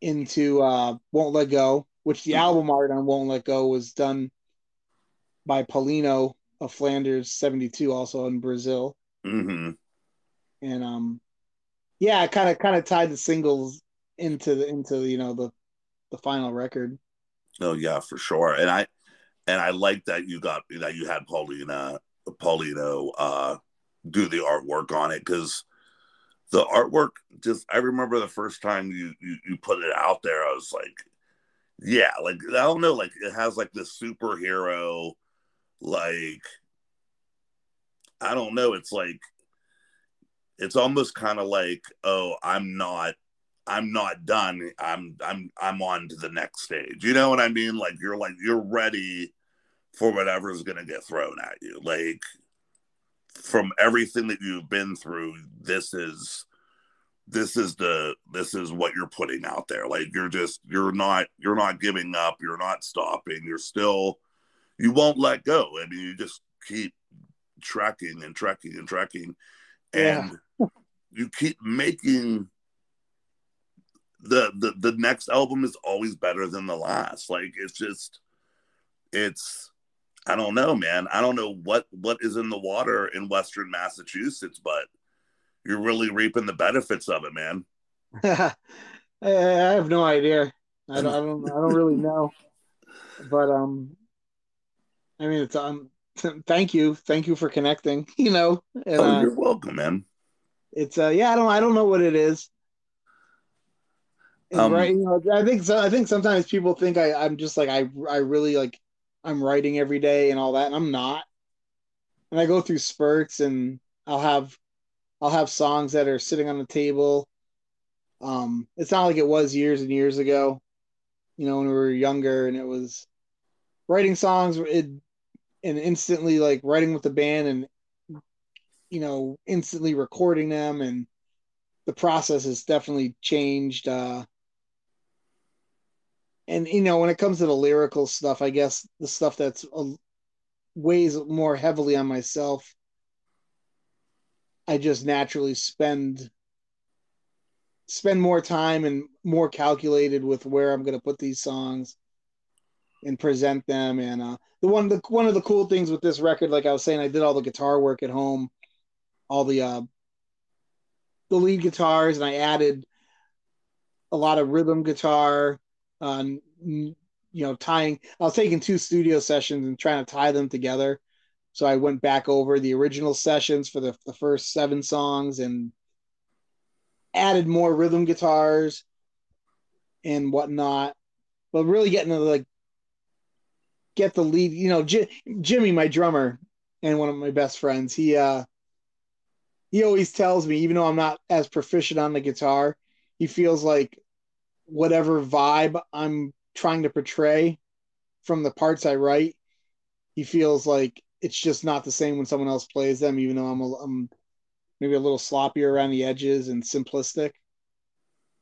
into uh Won't Let Go, which the album art on Won't Let Go was done by Paulino of Flanders 72 also in Brazil. Hmm and um yeah I kind of kind of tied the singles into the into you know the the final record. Oh yeah, for sure. And I and I like that you got that you had Paulina Paulino uh do the artwork on it because the artwork just I remember the first time you, you you put it out there, I was like, yeah, like I don't know, like it has like this superhero like I don't know, it's like it's almost kind of like, oh, I'm not I'm not done. I'm I'm I'm on to the next stage. You know what I mean? Like you're like you're ready for whatever's gonna get thrown at you. Like from everything that you've been through, this is this is the this is what you're putting out there. Like you're just you're not you're not giving up, you're not stopping, you're still you won't let go. I mean you just keep trekking and trekking and trekking and you keep making the, the the next album is always better than the last. Like it's just it's i don't know man i don't know what what is in the water in western massachusetts but you're really reaping the benefits of it man [LAUGHS] I have no idea. I don't, I don't. I don't really [LAUGHS] know. But um, I mean, it's um. [LAUGHS] Thank you, thank you for connecting. You know, and, oh uh, you're welcome man it's uh, yeah. I don't. I don't know what it is. Um, right. You know, I think so. I think sometimes people think I, I'm just like I. I really like. I'm writing every day and all that, and I'm not. And I go through spurts, and I'll have, I'll have songs that are sitting on the table. Um, it's not like it was years and years ago, you know, when we were younger, and it was writing songs it, and instantly like writing with the band and you know instantly recording them, and the process has definitely changed. Uh, and you know, when it comes to the lyrical stuff, I guess the stuff that's uh, weighs more heavily on myself, I just naturally spend spend more time and more calculated with where I'm going to put these songs and present them. And uh, the one the one of the cool things with this record, like I was saying, I did all the guitar work at home, all the uh, the lead guitars, and I added a lot of rhythm guitar. Uh, n- you know, tying. I was taking two studio sessions and trying to tie them together. So I went back over the original sessions for the, the first seven songs and added more rhythm guitars and whatnot. But really getting to like get the lead, you know, J- Jimmy, my drummer and one of my best friends, he uh he always tells me, even though I'm not as proficient on the guitar, he feels like whatever vibe I'm trying to portray from the parts I write, he feels like it's just not the same when someone else plays them, even though I'm a, I'm maybe a little sloppier around the edges and simplistic.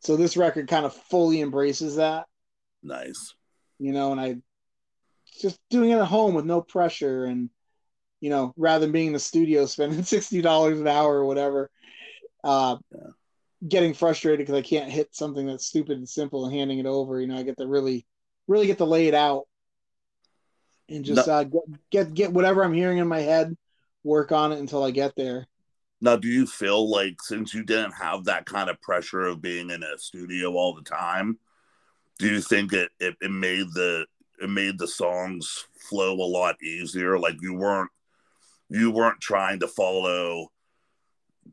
So this record kind of fully embraces that, nice you know, and I just doing it at home with no pressure and you know, rather than being in the studio [LAUGHS] spending sixty dollars an hour or whatever, uh, Yeah. Getting frustrated because I can't hit something that's stupid and simple and handing it over. You know, I get to really, really get to lay it out and just No- uh, get, get get whatever I'm hearing in my head, work on it until I get there. Now, do you feel like since you didn't have that kind of pressure of being in a studio all the time, do you think it, it, it made the it made the songs flow a lot easier? Like you weren't you weren't trying to follow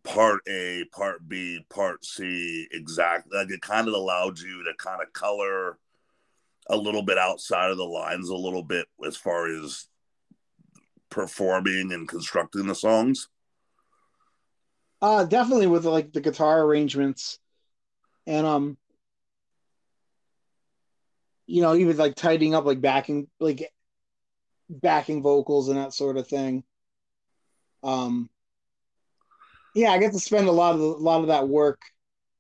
part A, part B, part C exactly. Like it kind of allowed you to kind of color a little bit outside of the lines a little bit as far as performing and constructing the songs. Uh definitely with like the guitar arrangements and um you know, even like tidying up like backing like backing vocals and that sort of thing. Um yeah, I get to spend a lot of a lot of that work.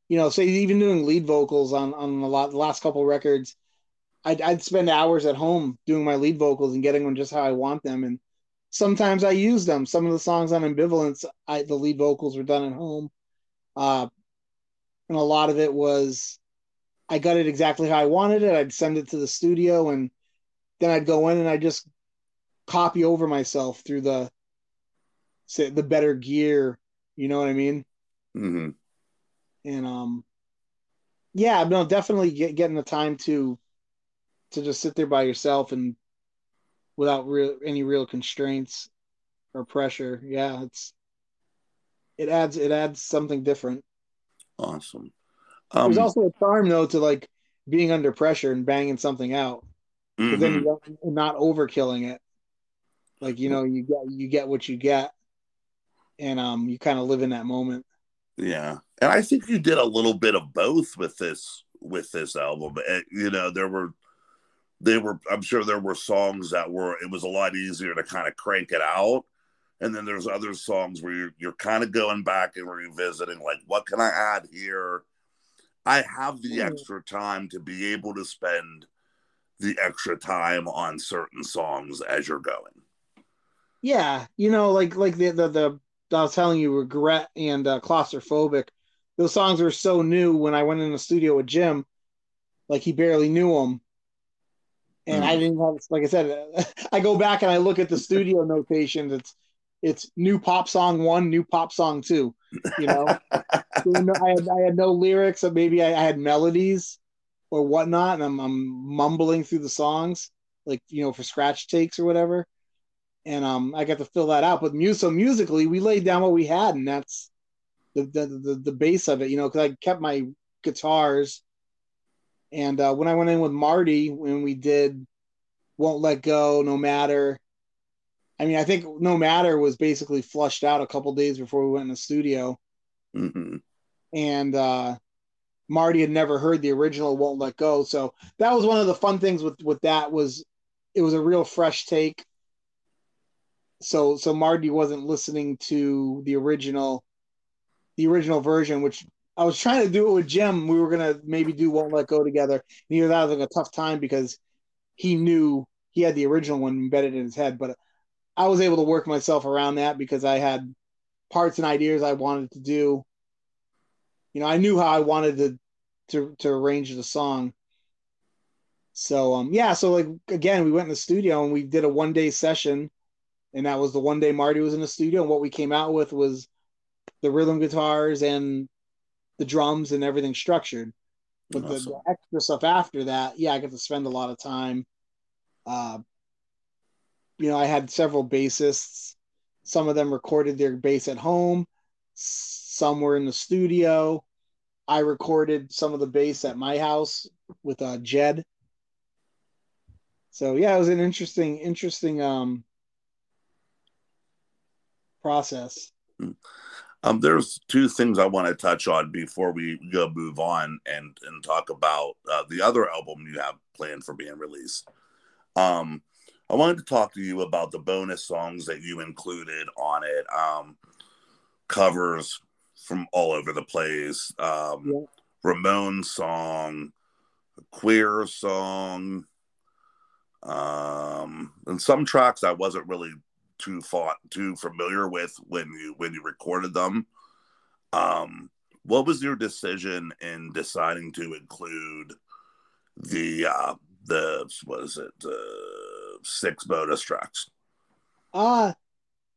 You know, say even doing lead vocals on on a lot the last couple records, I'd I'd spend hours at home doing my lead vocals and getting them just how I want them and sometimes I use them. Some of the songs on Ambivalence, I the lead vocals were done at home, uh, and a lot of it was I got it exactly how I wanted it. I'd send it to the studio, and then I'd go in and I just copy over myself through the say the better gear. You know what I mean? Mm-hmm. And um, yeah, no, definitely get, getting the time to to just sit there by yourself and without real any real constraints or pressure. Yeah, it's it adds it adds something different. Awesome. Um, There's also a charm though to like being under pressure and banging something out, but then not overkilling it. Like you know, you get you get what you get, and um, you kind of live in that moment. Yeah, and I think you did a little bit of both with this with this album. Eh, You know, there were they were. I'm sure there were songs that were. It was a lot easier to kind of crank it out, and then there's other songs where you're you're kind of going back and revisiting, like, what can I add here? I have the Mm. extra time to be able to spend the extra time on certain songs as you're going. Yeah, you know, like like the the, the I was telling you, regret and uh, claustrophobic. Those songs were so new when I went in the studio with Jim, like he barely knew them, and I Mm. didn't have. Like I said, [LAUGHS] I go back and I look at the studio notations. It's it's new pop song one, new pop song two. You know, [LAUGHS] So, you know, I had I had no lyrics, or maybe I, I had melodies or whatnot, and I'm I'm mumbling through the songs, like you know, for scratch takes or whatever and um, I got to fill that out. But mu- so musically, we laid down what we had, and that's the the the, the base of it, you know, because I kept my guitars. And uh, when I went in with Marty, when we did "Won't Let Go," no matter. I mean, I think "No Matter" was basically flushed out a couple days before we went in the studio, hmm and uh, Marty had never heard the original "Won't Let Go," so that was one of the fun things with with that was it was a real fresh take. So so Marty wasn't listening to the original, the original version, which I was trying to do it with Jim. We were gonna maybe do "Won't Let Go" together. And he was having a tough time because he knew he had the original one embedded in his head, but I was able to work myself around that because I had parts and ideas I wanted to do. You know, I knew how I wanted to to to arrange the song. So um yeah, so like again, we went in the studio and we did a one day session, and that was the one day Marty was in the studio, and what we came out with was the rhythm guitars and the drums and everything structured. But the, the extra stuff after that, yeah, I got to spend a lot of time. Uh, you know, I had several bassists. Some of them recorded their bass at home. Some were in the studio. I recorded some of the bass at my house with uh, Jed. So yeah, it was an interesting, interesting um, process. Um, there's two things I want to touch on before we go move on and and talk about uh, the other album you have planned for being released. Um, I wanted to talk to you about the bonus songs that you included on it. Um, covers from all over the place. Um, Yeah. Ramones song, queer song, um, and some tracks I wasn't really too font too familiar with when you when you recorded them. Um, what was your decision in deciding to include the uh the what is it uh six bonus tracks? Uh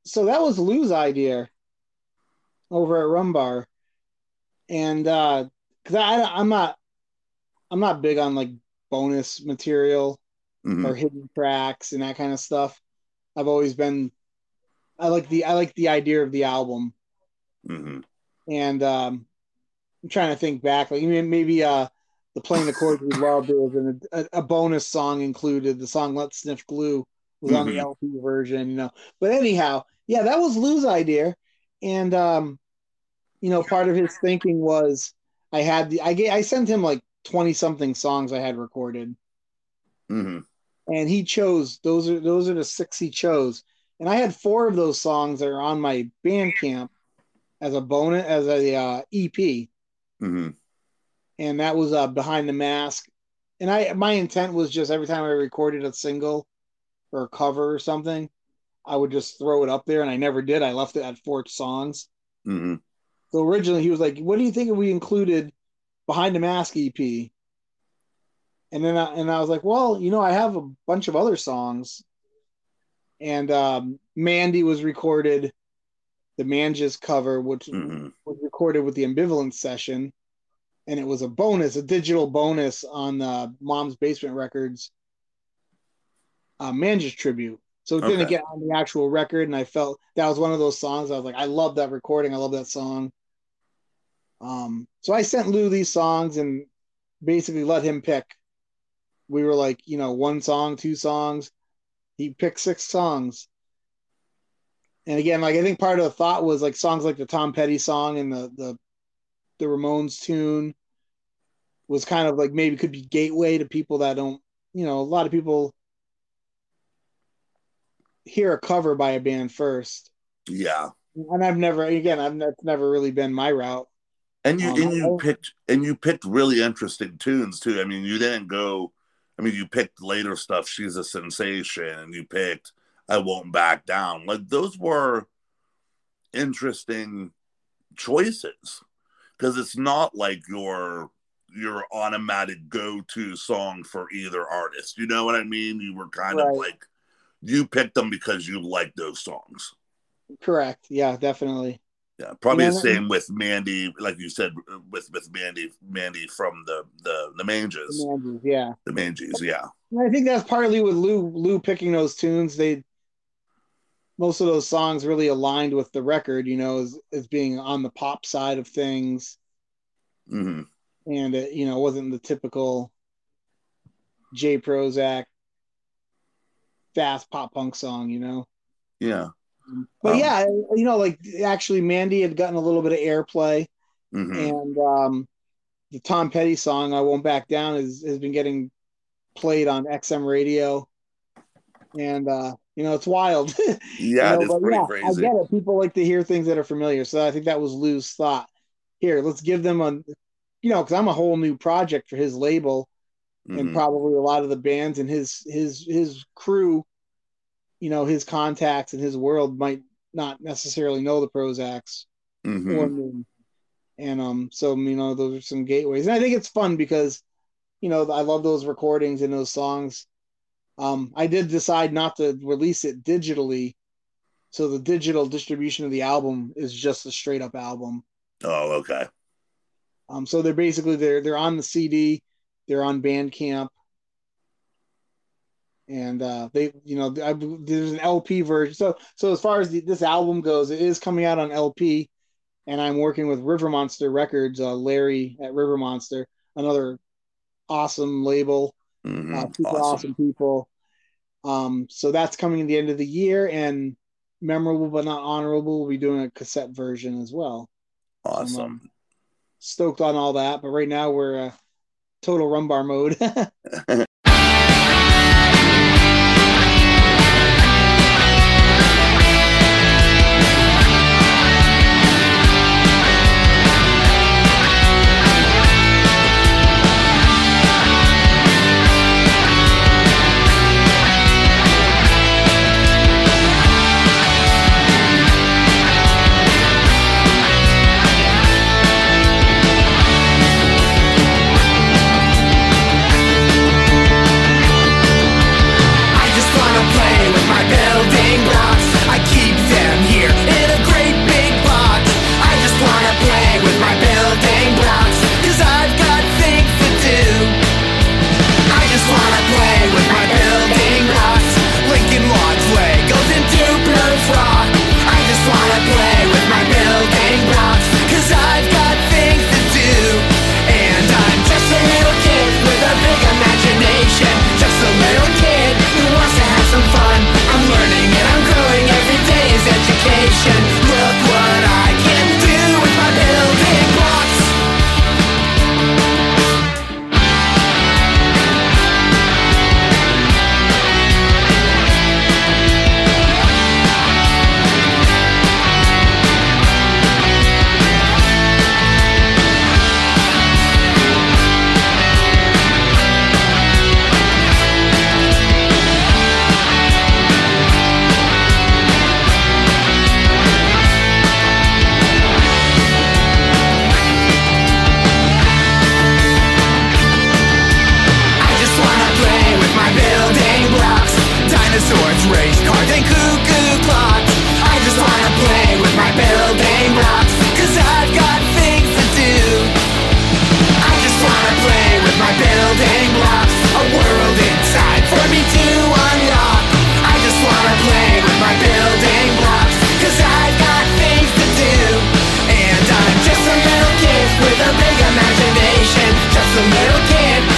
so that was Lou's idea over at Rum Bar. And uh cuz I I'm not I'm not big on like bonus material Mhm. or hidden tracks and that kind of stuff. I've always been I like the I like the idea of the album Mhm. and um I'm trying to think back like maybe, maybe uh the playing the chords we love there was an, a, a bonus song included the song Let's Sniff Glue was on the Mhm. LP version you know but anyhow yeah that was Lou's idea and um you know part of his thinking was I had the I gave, I sent him like 20 something songs I had recorded Mhm. And he chose those are those are the six he chose. And i had four of those songs that are on my bandcamp as a bonus as a uh, ep mm-hmm. and that was uh, behind the mask. And i my intent was just every time i recorded a single or a cover or something i would just throw it up there and i never did. I left it at four songs. Mm-hmm. so originally he was like what do you think if we included behind the mask ep and then I, and I was like, well, you know, I have a bunch of other songs, and um, Mandy was recorded, the Manges cover, which Mhm. was recorded with the Ambivalence session, and it was a bonus, a digital bonus on the Mom's Basement Records uh, Manges tribute. So it didn't get on the actual record, and I felt that was one of those songs. I was like, I love that recording. I love that song. Um, so I sent Lou these songs and basically let him pick. We were like, you know, one song, two songs. He picked six songs. And again, like I think part of the thought was like songs like the Tom Petty song and the the the Ramones tune was kind of like maybe could be gateway to people that don't, you know, a lot of people hear a cover by a band first. Yeah. And I've never again, I've that's never really been my route. And you Um, and you picked and you picked really interesting tunes too. I mean, you didn't go. I mean, you picked later stuff. She's a sensation, and you picked I won't back down. Like those were interesting choices because it's not like your your automatic go to song for either artist. You know what I mean? You were kind of like you picked them because you like those songs. Correct. Yeah, definitely. Yeah, probably Yeah, the same with Mandy, like you said, with with Mandy, Mandy from the the the Manges, The Manges, yeah. the Manges, yeah, And I think that's partly with Lou Lou picking those tunes. They most of those songs really aligned with the record, you know, as, as being on the pop side of things, hmm and it, you know, wasn't the typical J. Prozac fast pop punk song, you know. yeah, But Um, yeah, you know, like actually, Mandy had gotten a little bit of airplay, hmm and um, the Tom Petty song "I Won't Back Down" is, has been getting played on XM radio, and uh, you know it's wild. [LAUGHS] yeah, You know, it's pretty yeah, I get it. People like to hear things that are familiar, so I think that was Lou's thought. Here, let's give them a, you know, because I'm a whole new project for his label, and Mhm. probably a lot of the bands and his his his crew, you know, his contacts and his world might not necessarily know the Prozacs Mhm. And um, so you know, those are some gateways, and I think it's fun because, you know, I love those recordings and those songs. Um, I did decide not to release it digitally, so the digital distribution of the album is just a straight up album. Oh, okay. Um, so they're basically they're they're on the CD, they're on Bandcamp, and uh, they you know I, there's an LP version. So so as far as the, this album goes, it is coming out on LP, and I'm working with River Monster Records, uh, Larry at River Monster, another awesome label, Mhm. uh, super awesome. Awesome. people. Um, so that's coming at the end of the year, and memorable but not honorable. We'll be doing a cassette version as well Awesome. stoked on all that. But right now we're uh, total Rum Bar mode. [LAUGHS] [LAUGHS]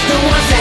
the ones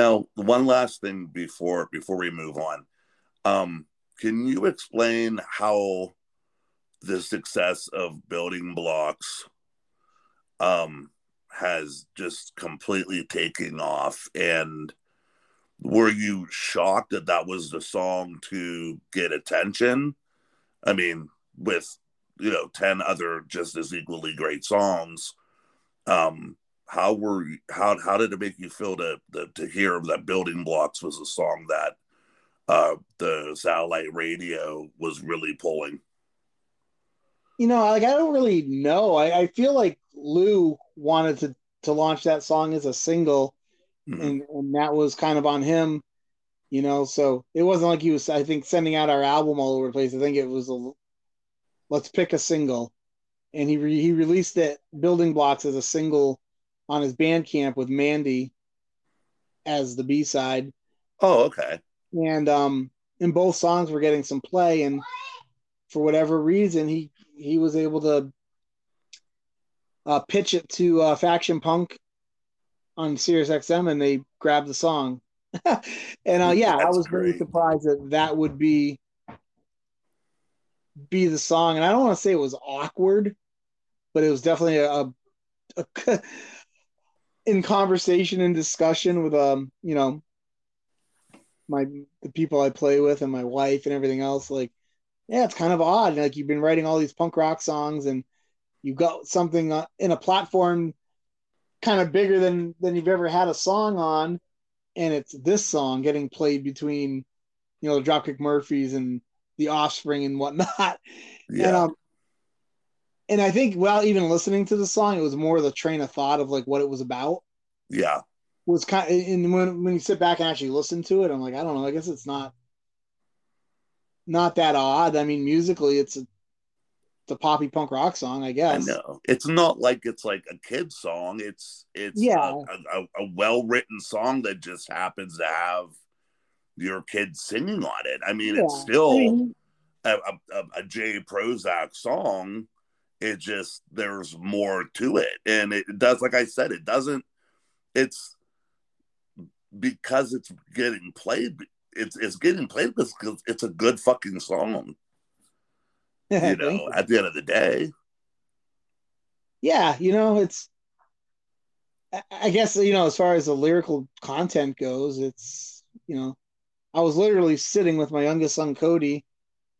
Now, one last thing before before we move on, um, can you explain how the success of building blocks um, has just completely taken off? And were you shocked that that was the song to get attention? I mean, with you know ten other just as equally great songs. Um, how were you, how how did it make you feel to to, to hear that building blocks was a song that uh, the satellite radio was really pulling You know, like I don't really know. I, I feel like Lou wanted to to launch that song as a single, Mhm. and and that was kind of on him. You know, so it wasn't like he was. I think sending out our album all over the place. I think it was a let's pick a single, and he re, he released it building blocks as a single on his Bandcamp with Mandy as the B side, oh okay and um, and both songs were getting some play, and for whatever reason, he he was able to uh, pitch it to uh, Faction Punk on Sirius XM, and they grabbed the song. [LAUGHS] and uh, yeah, I was very great. surprised that that would be be the song. And I don't want to say it was awkward, but it was definitely a, a, a in conversation and discussion with um you know my the people I play with and my wife and everything else. Like, yeah, it's kind of odd. Like you've been writing all these punk rock songs and you've got something uh, in a platform kind of bigger than than you've ever had a song on, and it's this song getting played between you know the Dropkick Murphys and the Offspring and whatnot. [LAUGHS] yeah And um, and I think while even listening to the song, it was more the train of thought of like what it was about yeah was kind of, and when when you sit back and actually listen to it, I'm like, I don't know. I guess it's not not that odd. I mean, musically, it's a it's a poppy punk rock song, I guess. I know it's not like it's like a kid song. It's it's Yeah. a, a, a well written song that just happens to have your kid singing on it. I mean, it's still I mean, a, a, a- a J. Prozac song. It just there's more to it, and it does. Like I said, it doesn't. It's because it's getting played. It's it's getting played because it's a good fucking song. [LAUGHS] You know, at the end of the day, yeah, you know, it's. I- I guess you know, as far as the lyrical content goes, it's you know, I was literally sitting with my youngest son Cody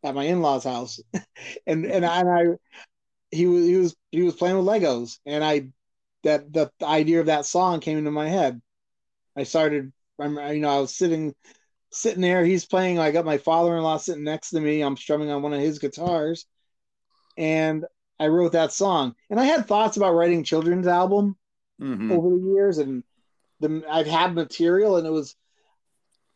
at my in-laws' house, [LAUGHS] and and I, and I he was he was he was playing with Legos, and I that the idea of that song came into my head. I started, I'm you know, I was sitting sitting there. He's playing. I got my father-in-law sitting next to me. I'm strumming on one of his guitars, and I wrote that song. And I had thoughts about writing children's album Mhm. over the years, and the I've had material, and it was.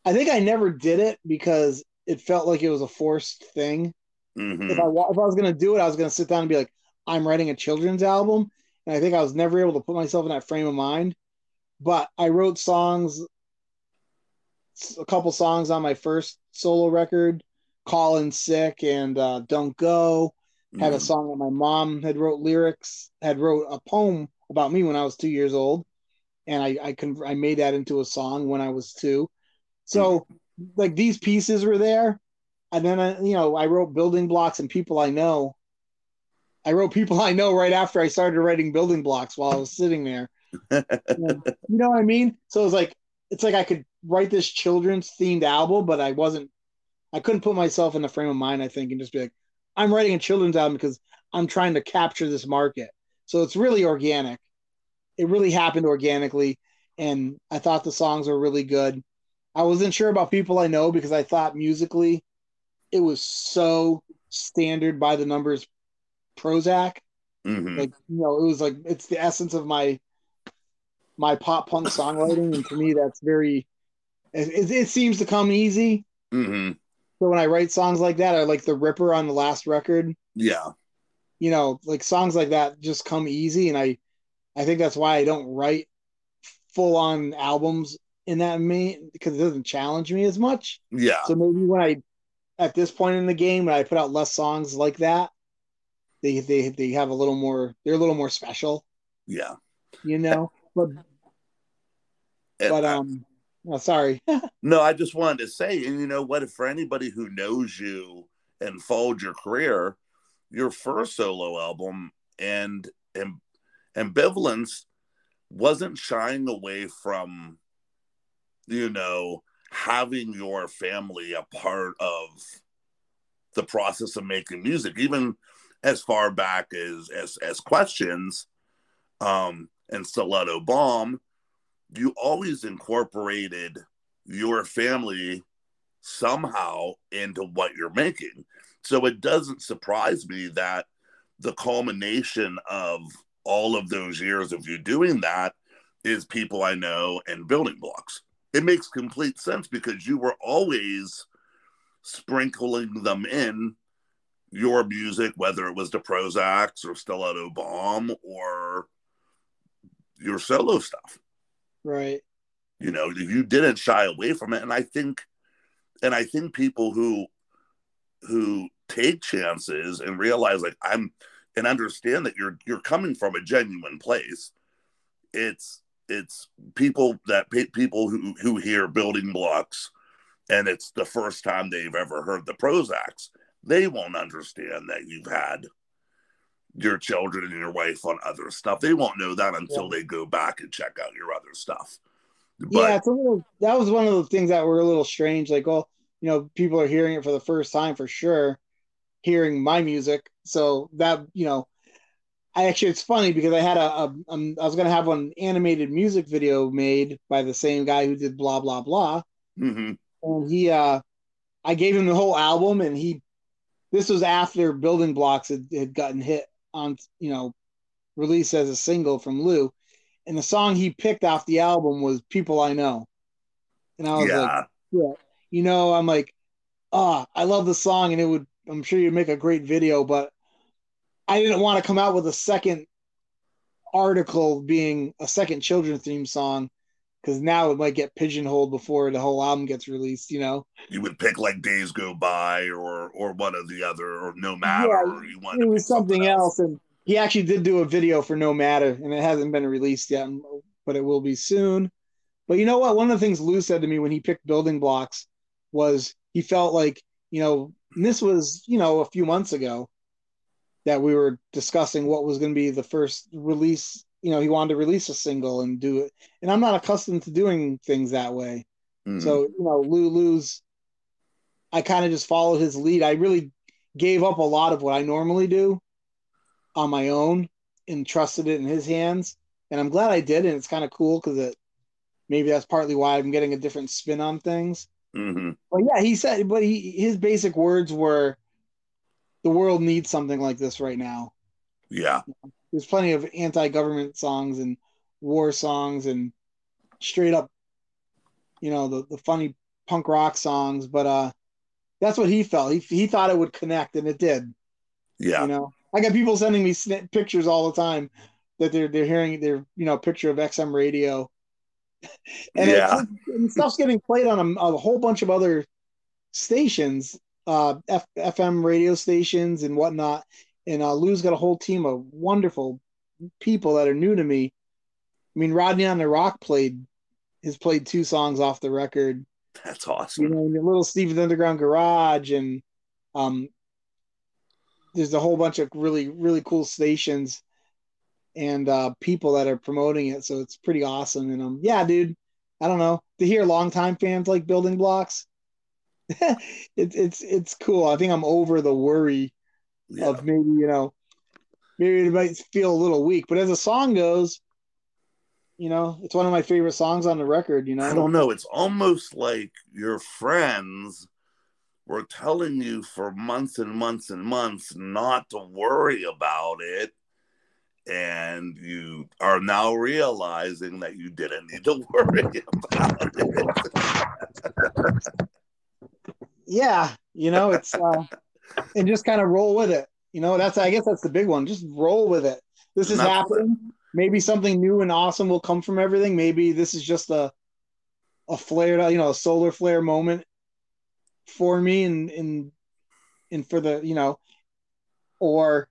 I think I never did it because it felt like it was a forced thing. Mhm. If I if I was gonna do it, I was gonna sit down and be like, I'm writing a children's album, and I think I was never able to put myself in that frame of mind. But I wrote songs, a couple songs on my first solo record, "Calling Sick" and uh, "Don't Go." Had a Mhm. song that my mom had wrote lyrics, had wrote a poem about me when I was two years old, and I I con- I made that into a song when I was two. So like these pieces were there, and then I, you know I wrote building blocks and people I know. I wrote people I know right after I started writing building blocks while I was sitting there. [LAUGHS] You know what I mean? So it was like it's like I could write this children's themed album, but I wasn't. I couldn't put myself in the frame of mind. I think and just be like, I'm writing a children's album because I'm trying to capture this market. So it's really organic. It really happened organically, and I thought the songs were really good. I wasn't sure about people I know because I thought musically it was so standard by the numbers Prozac. Mhm. Like you know, it was like it's the essence of my my pop punk songwriting, and to me, that's very. It, it, seems to come easy. Mhm. So when I write songs like that, I like the Ripper on the last record, Yeah. you know, like songs like that just come easy, and I, I think that's why I don't write full on albums in that me because it doesn't challenge me as much. Yeah. So maybe when I, at this point in the game, when I put out less songs like that, they they they have a little more. They're a little more special, Yeah. you know. But And but I- um, Oh, sorry. [LAUGHS] No, I just wanted to say, and you know what? if For anybody who knows you and followed your career, your first solo album and and ambivalence wasn't shying away from, you know, having your family a part of the process of making music, even as far back as as as questions, um, and Stiletto Bomb, you always incorporated your family somehow into what you're making. So it doesn't surprise me that the culmination of all of those years of you doing that is people I know and building blocks. It makes complete sense because you were always sprinkling them in your music, whether it was the Prozacs or Stiletto Bomb or your solo stuff. Right. You know, you didn't shy away from it. And I think and I think people who who take chances and realize like I'm and understand that you're you're coming from a genuine place. It's it's people that people who who hear building blocks and it's the first time they've ever heard the Prozacs, they won't understand that you've had your children and your wife on other stuff. They won't know that until yeah. they go back and check out your other stuff. But, yeah, little, that was one of the things that were a little strange. Like, oh, you know, people are hearing it for the first time for sure, hearing my music. So that you know, I actually it's funny because I had a, a um, I was gonna have an animated music video made by the same guy who did blah blah blah, mm-hmm. and he uh, I gave him the whole album, and he this was after Building Blocks had, had gotten hit on you know released as a single from Lou, and the song he picked off the album was "People I Know," and I was yeah. like, yeah, you know, I'm like, ah, oh, I love the song, and it would I'm sure you'd make a great video, but I didn't want to come out with a second article being a second children theme song because now it might get pigeonholed before the whole album gets released. You know, you would pick like "Days Go By" or or one of the other, or "No Matter." Yeah, or you want it was something, something else. else. and he actually did do a video for "No Matter," and it hasn't been released yet, but it will be soon. But you know what? One of the things Lou said to me when he picked building blocks was he felt like you know, this was you know a few months ago that we were discussing what was going to be the first release. You know, he wanted to release a single and do it, and I'm not accustomed to doing things that way. Mm. So you know, Lulu's, I kind of just followed his lead. I really gave up a lot of what I normally do on my own and trusted it in his hands. And I'm glad I did, and it's kind of cool because it maybe that's partly why I'm getting a different spin on things. Mm-hmm. But yeah, he said, but he his basic words were, the world needs something like this right now. Yeah. There's plenty of anti-government songs and war songs and straight up, you know, the, the funny punk rock songs, but uh that's what he felt. He he thought it would connect and it did. Yeah. You know, I got people sending me pictures all the time that they're they're hearing their you know picture of XM radio, [LAUGHS] and, yeah. and stuff's getting played on a, a, whole bunch of other stations uh, F- FM radio stations and whatnot. And uh, Lou's got a whole team of wonderful people that are new to me. I mean, Rodney on the ROQ played has played two songs off the record. That's awesome. You know, the little Steven's Underground Garage, and um, there's a whole bunch of really really cool stations and uh, people that are promoting it. So it's pretty awesome. And um, yeah, dude, I don't know to hear longtime fans like Building Blocks [LAUGHS] it's it's it's cool. I think I'm over the worry yeah. of maybe you know maybe it might feel a little weak, but as a song goes, you know, it's one of my favorite songs on the record. You know, I don't know. It's almost like your friends were telling you for months and months and months not to worry about it. And you are now realizing that you didn't need to [LAUGHS] worry about it yeah, you know, it's uh, and just kind of roll with it. You know, that's I guess that's the big one. Just roll with it. This is happening. Maybe something new and awesome will come from everything. Maybe this is just a a flare, you know, a solar flare moment for me, and and and for the you know, or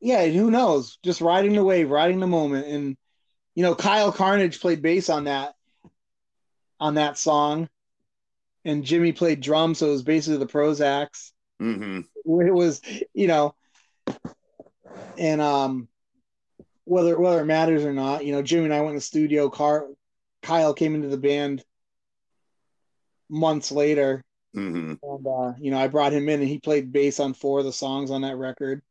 yeah, who knows? Just riding the wave, riding the moment, and you know, Kyle Carnage played bass on that, on that song, and Jimmy played drums, so it was basically the Prozacs. Hmm It was, you know, and um, whether whether it matters or not, you know, Jimmy and I went in the studio. Car, Kyle came into the band months later, hmm and uh, you know, I brought him in, and he played bass on four of the songs on that record.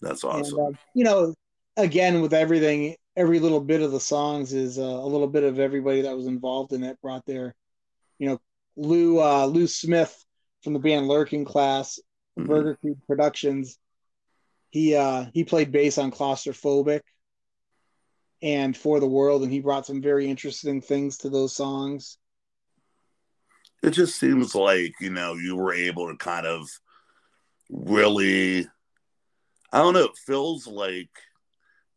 That's awesome. And, uh, you know, again, with everything, every little bit of the songs is uh, a little bit of everybody that was involved in it brought their, you know, Lou uh, Lou Smith from the band Lurking Class, Mhm. Burger Creek Productions. He uh, he played bass on Claustrophobic and For the World, and he brought some very interesting things to those songs. it just seems like you know you were able to kind of really i don't know it feels like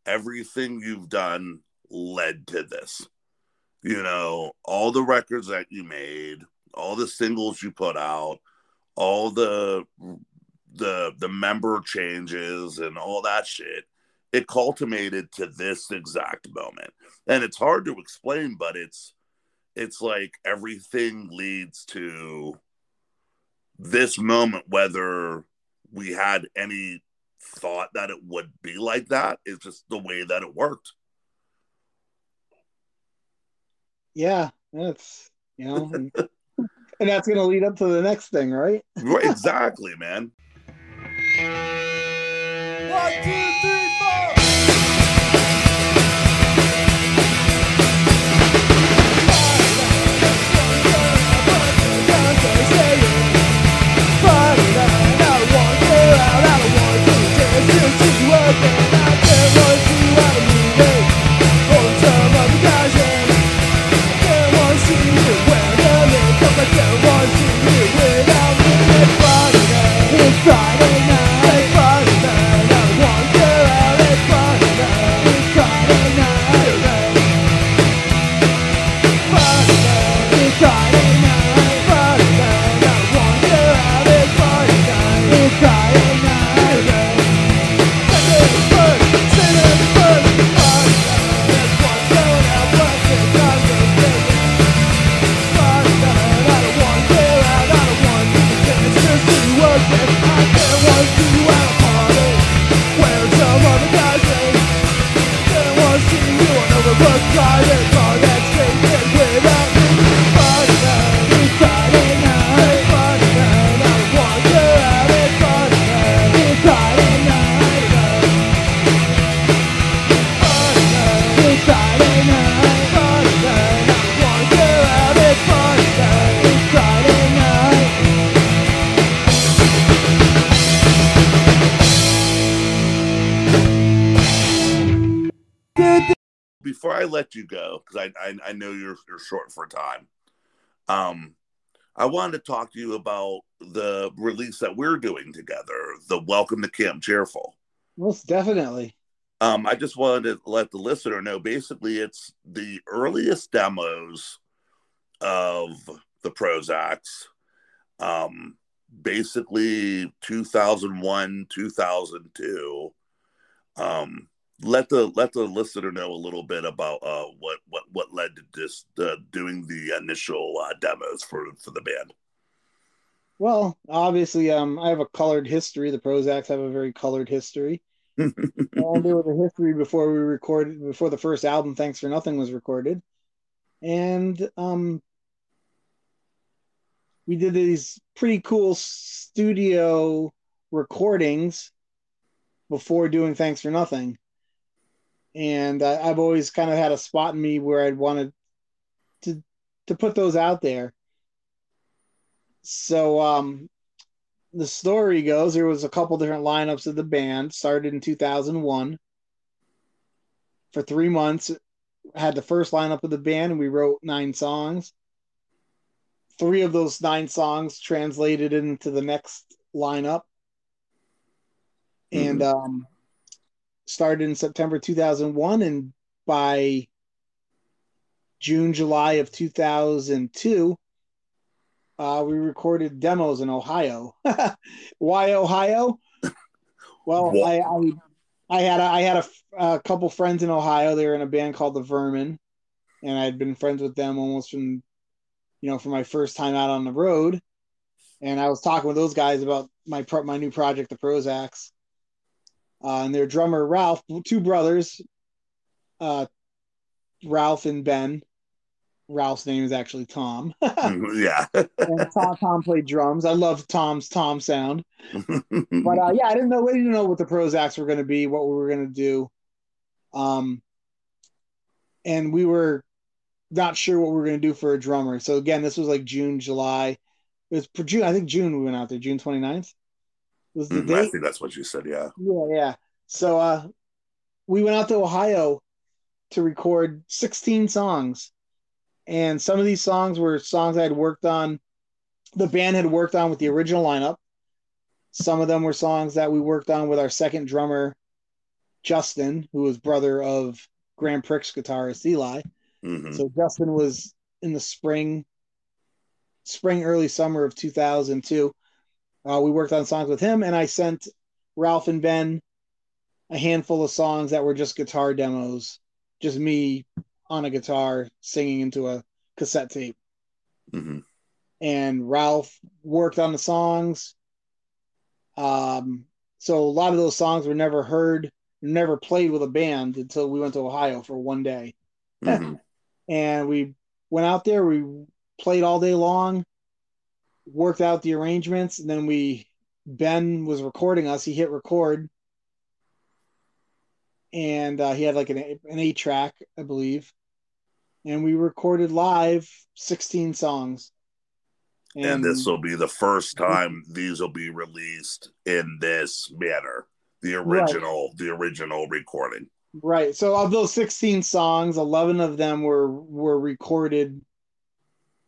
everything you've done led to this you know all the records that you made all the singles you put out all the the the member changes and all that shit it culminated to this exact moment. And it's hard to explain but it's it's like everything leads to this moment whether we had any thought that it would be like that it's just the way that it worked. Yeah, that's you know, [LAUGHS] and, and that's gonna lead up to the next thing, right? right [LAUGHS] exactly man One, two, three, four. It's i let you go because I, I i know you're you're short for time um i wanted to talk to you about the release that we're doing together the welcome to camp cheerful Most definitely. Um, I just wanted to let the listener know basically it's the earliest demos of the Prozacs. Um, basically 2001, 2002. Um, let the let the listener know a little bit about uh, what what what led to this uh, doing the initial uh, demos for for the band. Well, obviously, um, I have a colored history. The Prozacs have a very colored history. and there was a history before we recorded, before the first album, Thanks for Nothing, was recorded. And um, we did these pretty cool studio recordings before doing Thanks for Nothing. And I, I've always kind of had a spot in me where I'd wanted to to put those out there. So um, the story goes there was a couple different lineups of the band started in 2001 for three months had the first lineup of the band and we wrote nine songs. Three of those nine songs translated into the next lineup. And um started in september 2001 and by june july of 2002 uh, we recorded demos in Ohio. [LAUGHS] Why Ohio? Well, I, I I had a, I had a, a couple friends in Ohio. They were in a band called the Vermin, and I'd been friends with them almost from, you know, from my first time out on the road. And I was talking with those guys about my pro- my new project, the Prozacs, uh, and their drummer Ralph, two brothers, uh, Ralph and Ben. Ralph's name is actually Tom. [LAUGHS] [LAUGHS] yeah. and Tom, Tom played drums. I love Tom's Tom sound. But uh, yeah, I didn't know. We didn't know what the Prozacs were going to be, what we were going to do. Um, and we were not sure what we were going to do for a drummer. So again, this was like June, July. It was June. I think June we went out there. June 29th was the Mhm, I think that's what you said. Yeah. Yeah, yeah. So uh, we went out to Ohio to record 16 songs. And some of these songs were songs I had worked on, the band had worked on with the original lineup. Some of them were songs that we worked on with our second drummer, Justin, who was brother of Grandprixx guitarist Eli. Mhm. So Justin was in the spring, spring, early summer of 2002. Uh, we worked on songs with him, and I sent Ralph and Ben a handful of songs that were just guitar demos, just me on a guitar singing into a cassette tape. Mhm. And Ralph worked on the songs. Um, so a lot of those songs were never heard, never played with a band until we went to Ohio for one day Mhm. [LAUGHS] and we went out there we played all day long worked out the arrangements and then we ben was recording us he hit record and uh, he had like an, an eight track i believe and we recorded live 16 songs And this will be the first time these will be released in this manner. The original, the original recording. Right. So of those 16 songs, 11 of them were were recorded.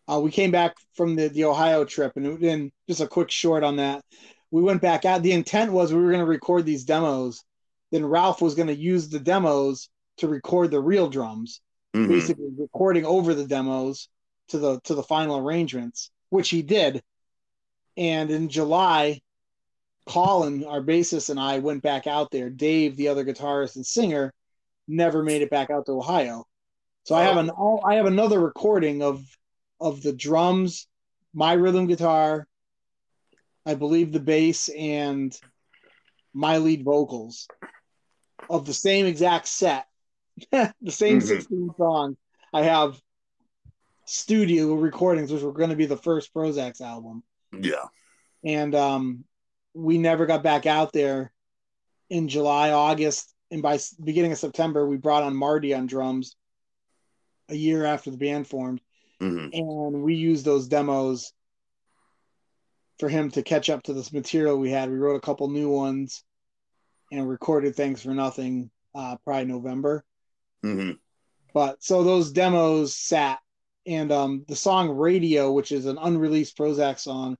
Uh, we came back from the, the Ohio trip, and then just a quick short on that. We went back out. The intent was we were going to record these demos. Then Ralph was going to use the demos to record the real drums, Mhm. basically recording over the demos to the to the final arrangements, which he did. And in July, Colin, our bassist, and I went back out there. Dave, the other guitarist and singer, never made it back out to Ohio. So I have an I have another recording of of the drums, my rhythm guitar, I believe the bass, and my lead vocals of the same exact set, [LAUGHS] the same Mhm. 16 songs. I have studio recordings, which were going to be the first Prozacs album Yeah. and um, we never got back out there in July, August, and by beginning of September, we brought on Marty on drums. A year after the band formed, hmm and we used those demos for him to catch up to this material we had. We wrote a couple new ones and recorded "Thanks for Nothing" uh, probably November. Mm-hmm. But so those demos sat, and um, the song "Radio," which is an unreleased Prozac song,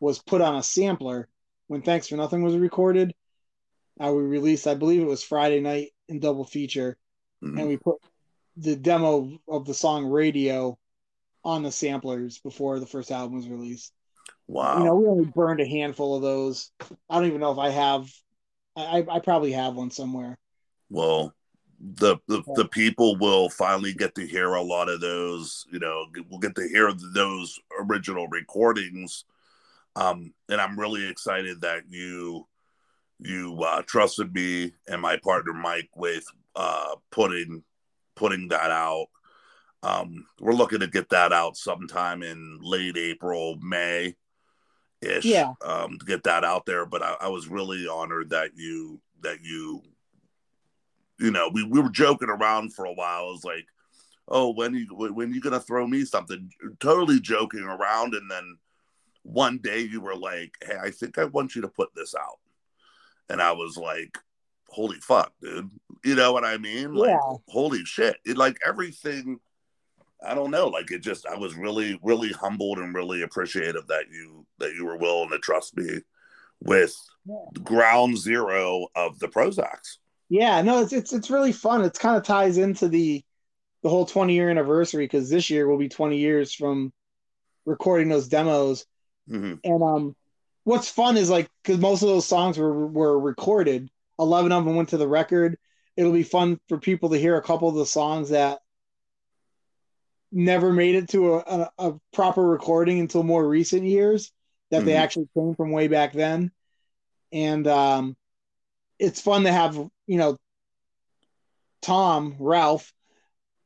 was put on a sampler when "Thanks for Nothing" was recorded. Uh, we released, I believe it was Friday night in double feature, hmm and we put the demo of the song "Radio" on the samplers before the first album was released. Wow. You know, we only burned a handful of those. I don't even know if I have. I, I probably have one somewhere. well, the, the the people will finally get to hear a lot of those. You know, we'll get to hear those original recordings. Um, and I'm really excited that you you uh, trusted me and my partner Mike with uh, putting putting that out. Um, we're looking to get that out sometime in late April, May ish. Yeah. Um, to get that out there. But I, I was really honored that you that you you know, we, we were joking around for a while. It was like, oh, when you when you gonna throw me something? Totally joking around, and then one day you were like, hey, I think I want you to put this out, and I was like, holy fuck, dude, you know what I mean? Like, Yeah. holy shit, it like everything. I don't know, like it just. I was really, really humbled and really appreciative that you that you were willing to trust me with Yeah. ground zero of the Prozacs. Yeah, no, it's it's it's really fun. It's kind of ties into the the whole 20 year anniversary because this year will be 20 years from recording those demos. hmm And um, what's fun is like because most of those songs were were recorded. 11 of them went to the record. It'll be fun for people to hear a couple of the songs that never made it to a, a, a proper recording until more recent years that they Mhm. actually came from way back then. And um, it's fun to have, you know, Tom, Ralph,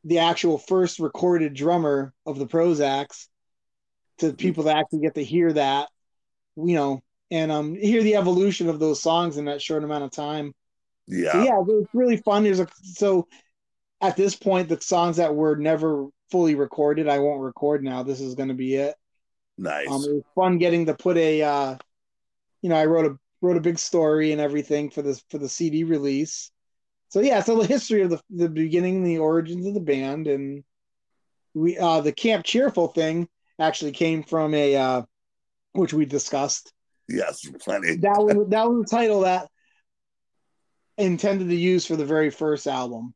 the actual first recorded drummer of the Prozacs, to people that actually get to hear that, you know, and um, hear the evolution of those songs in that short amount of time. Yeah. So yeah, it's really fun. There's a so at this point, the songs that were never fully recorded, I won't record now. This is going to be it. Nice. Um, it was fun getting to put a, uh, you know, I wrote a wrote a big story and everything for this for the CD release. So yeah, so the history of the the beginning, the origins of the band, and we uh the Camp Cheerful thing actually came from a uh, which we discussed. yes, plenty. That was that was the title that intended to use for the very first album.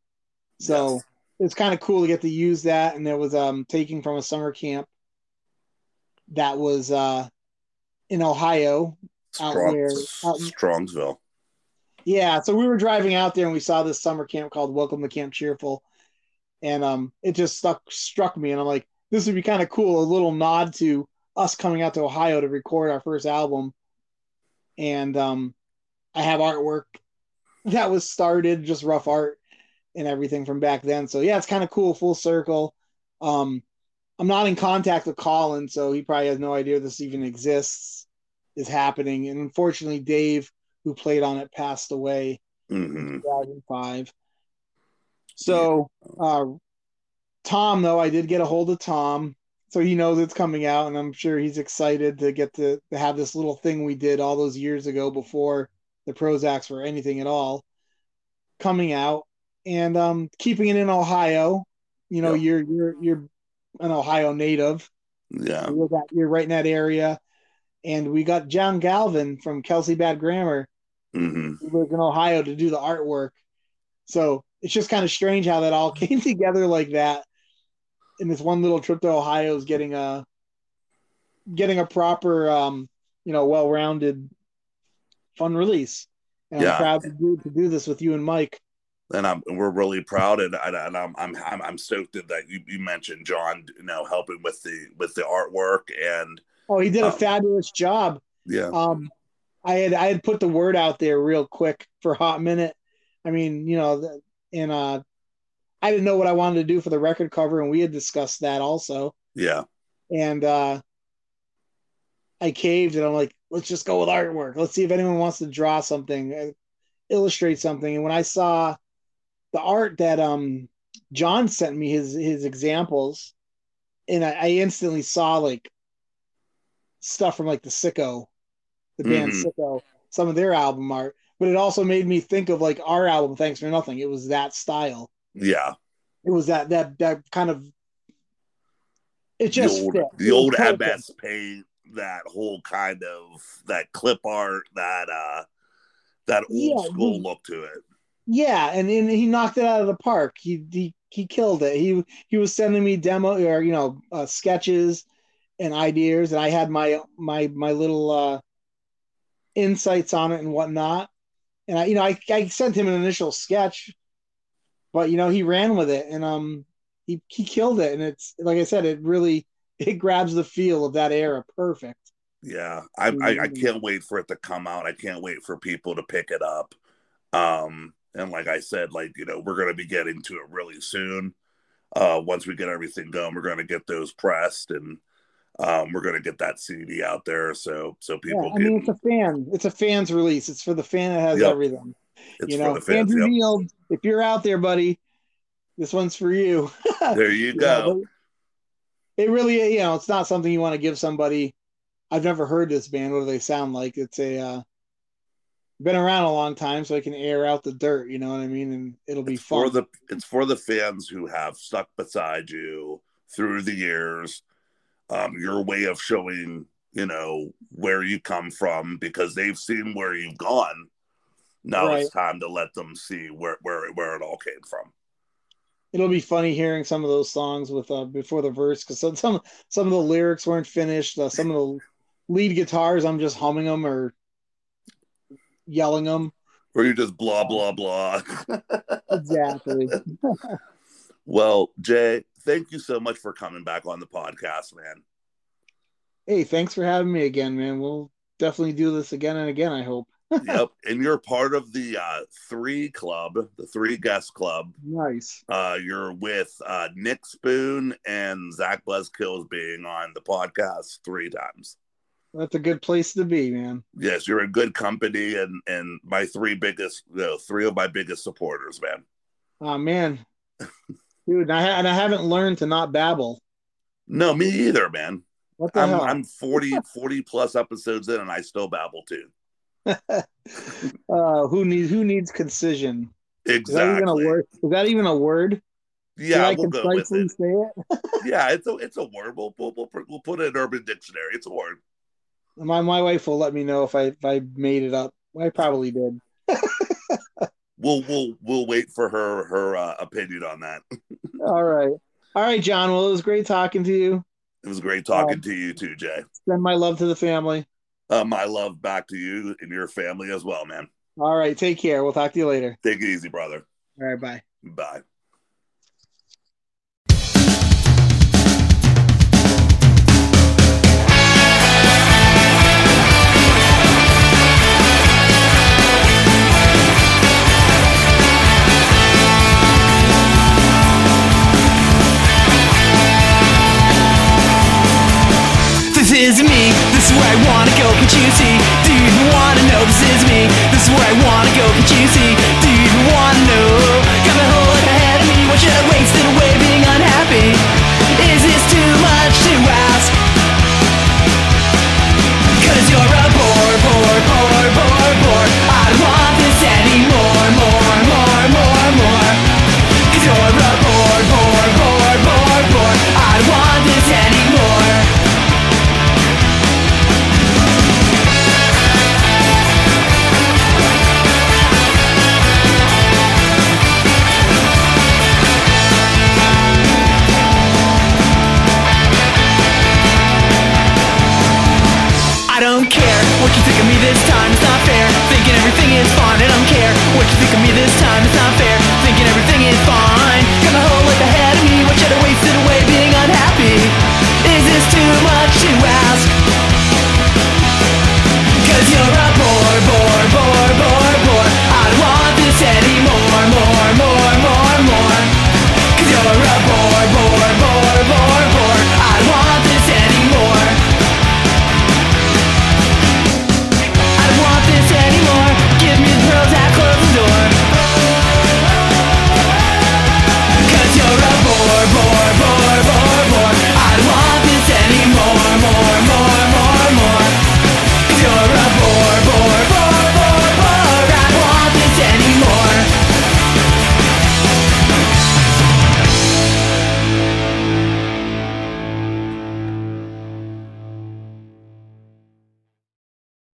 So Yes. it's kind of cool to get to use that, and it was um taking from a summer camp that was uh in Ohio. out Strong, there, out- Strongsville. Yeah, so we were driving out there and we saw this summer camp called Welcome to Camp Cheerful, and um it just stuck struck me, and I'm like, this would be kind of cool, a little nod to us coming out to Ohio to record our first album, and um I have artwork that was started, just rough art and everything from back then. So yeah, it's kind of cool, full circle. Um, I'm not in contact with Colin, so he probably has no idea this even exists, is happening. And unfortunately, Dave, who played on it, passed away hmm in 2005. So, uh, Tom, though, I did get a hold of Tom, so he knows it's coming out, and I'm sure he's excited to get to, to have this little thing we did all those years ago before the Prozacs were anything at all coming out, and um, keeping it in Ohio. You know, Yeah. you're you're you're an Ohio native. Yeah. You're, that, you're right in that area. And we got John Galvin from Kelsey Bad Grammar, hmm who lives in Ohio, to do the artwork. So it's just kind of strange how that all [LAUGHS] came together like that. And this one little trip to Ohio is getting a getting a proper, um, you know, well-rounded, fun release. And Yeah. I'm proud to do to do this with you and Mike. And I'm we're really proud and, and, and I'm, I'm I'm I'm stoked that you, you mentioned John you know helping with the with the artwork and Oh, he did a Um, fabulous job. yeah Um, I had I had put the word out there real quick for a hot minute. I mean, you know, and uh, I didn't know what I wanted to do for the record cover, and we had discussed that also. yeah And uh, I caved, and I'm like, let's just go with artwork. Let's see if anyone wants to draw something, uh, illustrate something. And when I saw the art that um John sent me his his examples, and I, I instantly saw like stuff from like the Sicko, the band Mhm. Sicko, some of their album art. But it also made me think of like our album, Thanks for Nothing. It was that style. yeah It was that that that kind of. It the just old fit. the old. MS paint that whole kind of that clip art that uh that old Yeah, school the- look to it Yeah, and, and he knocked it out of the park. He he he killed it. He he was sending me demo or you know uh, sketches and ideas, and I had my my my little uh, insights on it and whatnot. And I you know I I sent him an initial sketch, but you know he ran with it and um he he killed it. And it's like I said, it really [LAUGHS] it grabs the feel of that era perfect. yeah I, I I can't wait for it to come out I can't wait for people to pick it up um and like I said like you know we're gonna be getting to it really soon uh once we get everything done, we're gonna get those pressed and um we're gonna get that CD out there so so people Yeah, I mean can it's a fan. It's a fan's release. It's for the fan that has Yep. everything. it's you for know, the fans Andrew yep. Neal, if you're out there, buddy, this one's for you. [LAUGHS] there you go but it really, you know, it's not something you want to give somebody. I've never heard this band. What do they sound like? It's a uh, been around a long time, so I can air out the dirt. You know what I mean? And it'll be it's fun. for the it's for the fans who have stuck beside you through the years um your way of showing you know where you come from because they've seen where you've gone now it's time to let them see where where where it all came from it'll be funny hearing some of those songs with uh, before the verse because some some some of the lyrics weren't finished. Uh, some of the lead guitars, I'm just humming them or yelling them. or you just blah blah blah [LAUGHS] Exactly. well jay thank you so much for coming back on the podcast, man. Hey, thanks for having me again, man. We'll definitely do this again and again. I hope. [LAUGHS] yep, and you're part of the uh, three club, the three guest club. Nice. Uh, you're with uh, Nick Spoon and Zach Buzzkills being on the podcast three times. That's a good place to be, man. Yes, you're a good company, and and my three biggest, you know, three of my biggest supporters, man. Oh man, dude, and I, and I haven't learned to not babble. No, me either, man. What the I'm, hell? I'm 40, 40 plus episodes in, and I still babble too. [LAUGHS] uh, who needs who needs concision? Is that even a Exactly. word? Is that even a word? Yeah, I we'll go with it. say it? [LAUGHS] Yeah, it's a it's a word. We'll we'll we'll, we'll put it in Urban Dictionary. It's a word. My my wife will let me know if I if I made it up. I probably did. [LAUGHS] We'll we'll we'll wait for her her uh, opinion on that. [LAUGHS] All right, all right, John. Well, it was great talking to you. It was great talking to you too, Jay. Send my love to the family. Uh, my love back to you and your family as well, man. All right, take care. We'll talk to you later. Take it easy, brother. All right, bye. Bye. wanna go, can't you see? Do you even wanna know this is me? This is where I wanna go, can't you see? Do you even wanna know? Got my whole life ahead of me, Why should I waste it away being unhappy? Is this too much to ask? everything is fine and I don't care What you think of me this time, it's not fair Thinking everything is fine Got my whole life ahead of me What should I wasted away being unhappy? Is this too much to ask? Cause you're a.